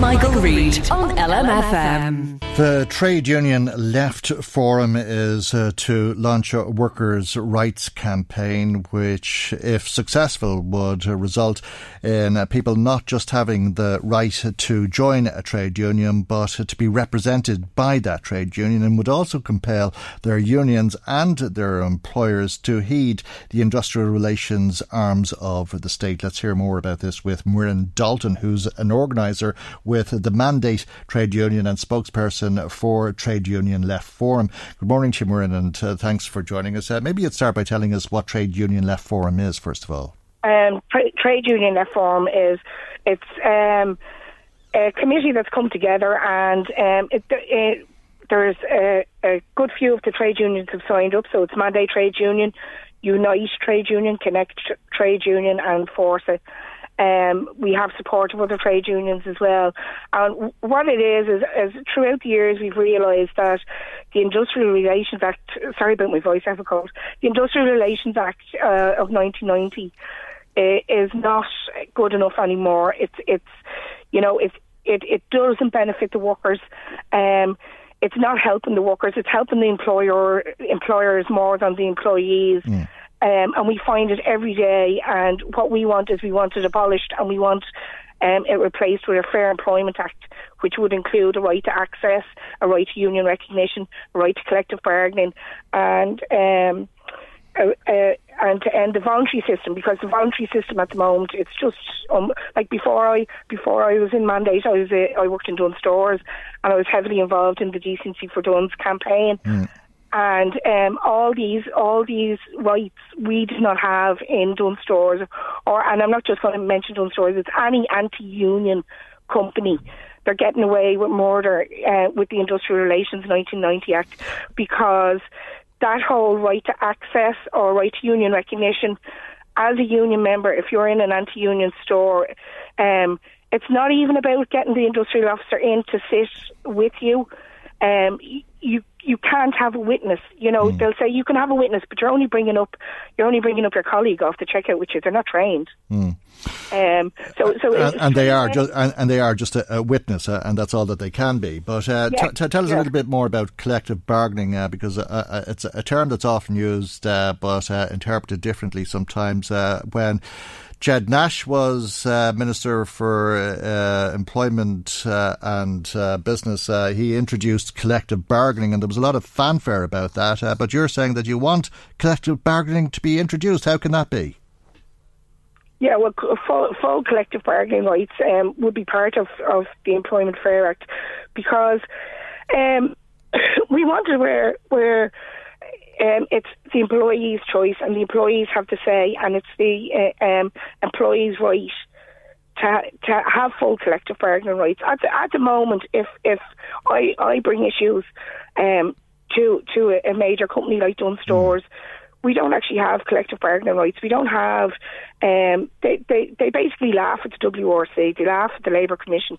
Michael, Reade on LMFM.
The Trade Union Left Forum is uh, to launch a workers' rights campaign, which, if successful, would result in uh, people not just having the right to join a trade union, but to be represented by that trade union, and would also compel their unions and their employers to heed the industrial relations arms of the state. Let's hear more about this with Muireann Dalton, who's an organiser with the Mandate Trade Union and spokesperson for Trade Union Left Forum. Good morning to and uh, thanks for joining us. Uh, maybe you'd start by telling us what Trade Union Left Forum is, first of all.
Um, tra- Trade Union Left Forum is it's um, a committee that's come together and um, it, it, there's a, a good few of the trade unions have signed up. So it's Mandate Trade Union, Unite Trade Union, Connect Trade Union, and Fórsa. Um, we have support of other trade unions as well. And what it is, is, is throughout the years we've realised that the Industrial Relations Act, sorry about my voice, I have a cold, the Industrial Relations Act uh, of 1990 uh, is not good enough anymore. It's, it's, you know, it's, it, it doesn't benefit the workers. Um, it's not helping the workers. It's helping the employer employers more than the employees. Mm. Um, and we find it every day. And what we want is we want it abolished, and we want um, it replaced with a Fair Employment Act, which would include a right to access, a right to union recognition, a right to collective bargaining, and um, uh, uh, and to end the voluntary system because the voluntary system at the moment it's just um, like before I before I was in mandate I was uh, I worked in Dunnes Stores and I was heavily involved in the Decency for Dunnes campaign. Mm. And um, all these all these rights we do not have in Dunnes Stores, or and I'm not just going to mention Dunnes Stores. It's any anti-union company they're getting away with murder uh, with the Industrial Relations 1990 Act because that whole right to access or right to union recognition as a union member, if you're in an anti-union store, um, it's not even about getting the industrial officer in to sit with you. Um, you you can't have a witness. You know, mm. they'll say you can have a witness, but you're only bringing up you're only bringing up your colleague off the checkout with you. They're not trained. Mm. Um, so, so
and, and they are just and, and, they are just a, a witness, uh, and that's all that they can be. But uh, yeah, t- t- tell us yeah. a little bit more about collective bargaining, uh, because uh, uh, it's a term that's often used, uh, but interpreted differently sometimes. when Ged Nash was uh, Minister for uh, Employment uh, and Business. he introduced collective bargaining, and there was a lot of fanfare about that. but you're saying that you want collective bargaining to be introduced. How can that be?
Yeah, well, full, full collective bargaining rights um, would be part of, of the Employment Fair Act because um, we wanted where where um, it's the employee's choice, and the employees have to say, and it's the uh, um, employee's right to to have full collective bargaining rights. At the, at the moment, if if I I bring issues um, to to a, major company like Dunnes Stores. Mm we don't actually have collective bargaining rights. We don't have. Um, they, they they basically laugh at the WRC. They laugh at the Labour Commission.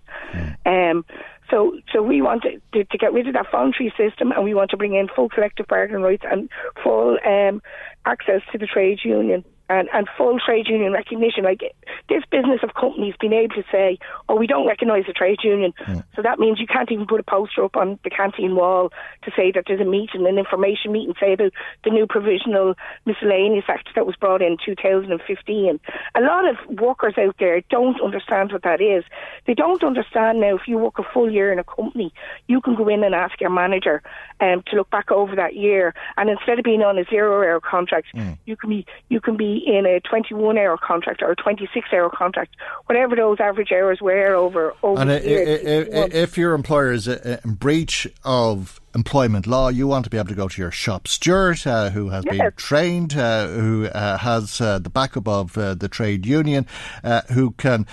Um, so so we want to, to, get rid of that voluntary system, and we want to bring in full collective bargaining rights and full um, access to the trade union and, and full trade union recognition. Like this business of companies being able to say, "Oh, we don't recognise the trade union," yeah. so that means you can't even put a poster up on the canteen wall to say that there's a meeting, an information meeting, say about the new provisional miscellaneous act that was brought in 2015. A lot of workers out there don't understand what that is. They don't understand now. If you work a full year in a company, you can go in and ask your manager um, to look back over that year, and instead of being on a zero-hour contract, mm. you can be you can be in a 21 hour contract or a 26 hour contract, whatever those average hours were over, over
and
the year.
If, if your employer is uh, in breach of employment law, you want to be able to go to your shop steward, uh, who has yes. been trained, uh, who uh, has uh, the backup of uh, the trade union, uh, who can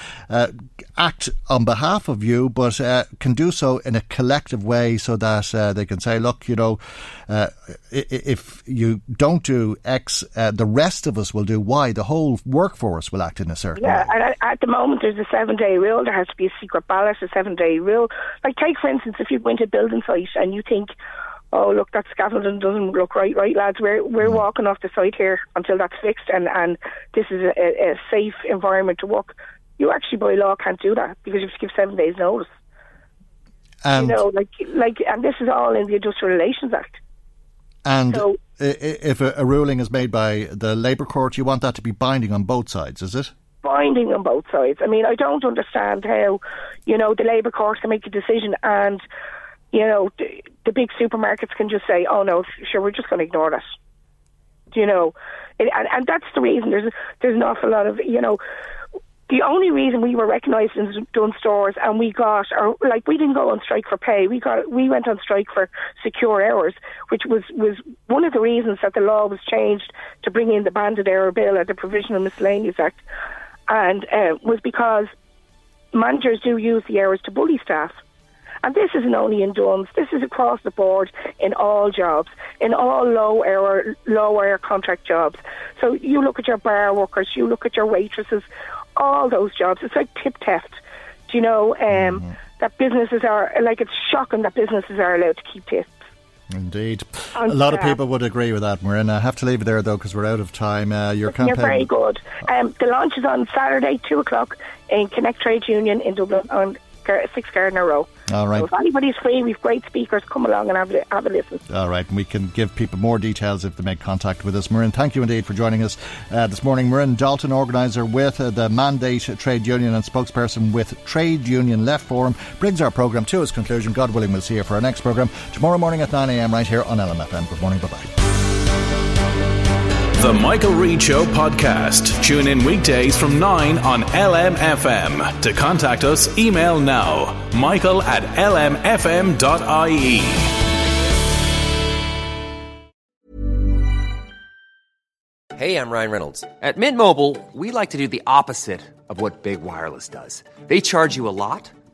act on behalf of you, but can do so in a collective way so that they can say, look, you know, if you don't do X, the rest of us will do Y. The whole workforce will act in a certain
yeah,
way.
Yeah, and at the moment there's a seven day rule. There has to be a secret ballot, a seven day rule. Like, take for instance, if you go into a building site and you think oh look that scaffolding doesn't look right right lads. We're we're mm. walking off the site here until that's fixed and and this is a, a safe environment to work you actually by law can't do that because you have to give seven days notice. And you know like like and this is all in the industrial relations act.
And so, if a, a ruling is made by the labour court you want that to be binding on both sides is it?
Binding on both sides. I mean i don't understand how you know the labour court can make a decision and you know, the, the big supermarkets can just say, "Oh no, sure, we're just going to ignore that." You know, it, and and that's the reason. There's there's an awful lot of you know. The only reason we were recognised in Dunnes Stores and we got, or like we didn't go on strike for pay, we got we went on strike for secure hours, which was was one of the reasons that the law was changed to bring in the banded hour bill or the Provisional Miscellaneous Act, and uh, was because managers do use the hours to bully staff And this isn't only in Dunnes, this is across the board in all jobs, in all low hour, low hour contract jobs. So you look at your bar workers, you look at your waitresses, all those jobs. It's like tip theft. Do you know um, mm-hmm. that businesses are like it's shocking that businesses are allowed to keep tips.
Indeed. a lot of people would agree with that, Muireann. I have to leave it there, though, because we're out of time. Uh, your campaign...
You're very good. Um, the launch is on Saturday, 2 o'clock, in Connect Trade Union in Dublin on Six a Row.
All right.
So if anybody's free, we've great speakers. Come along and have a, have a listen.
All right. And we can give people more details if they make contact with us. Muireann, thank you indeed for joining us uh, this morning. Muireann Dalton, organiser with uh, the Mandate Trade Union and spokesperson with Trade Union Left Forum, brings our programme to its conclusion. God willing, we'll see you for our next programme tomorrow morning at 9am right here on LMFM. Good morning. Bye bye.
The Michael Reade Show podcast. Tune in weekdays from 9 on LMFM. To contact us, email now michael at lmfm.ie.
Hey, I'm Ryan Reynolds. At Mint Mobile, we like to do the opposite of what Big Wireless does. They charge you a lot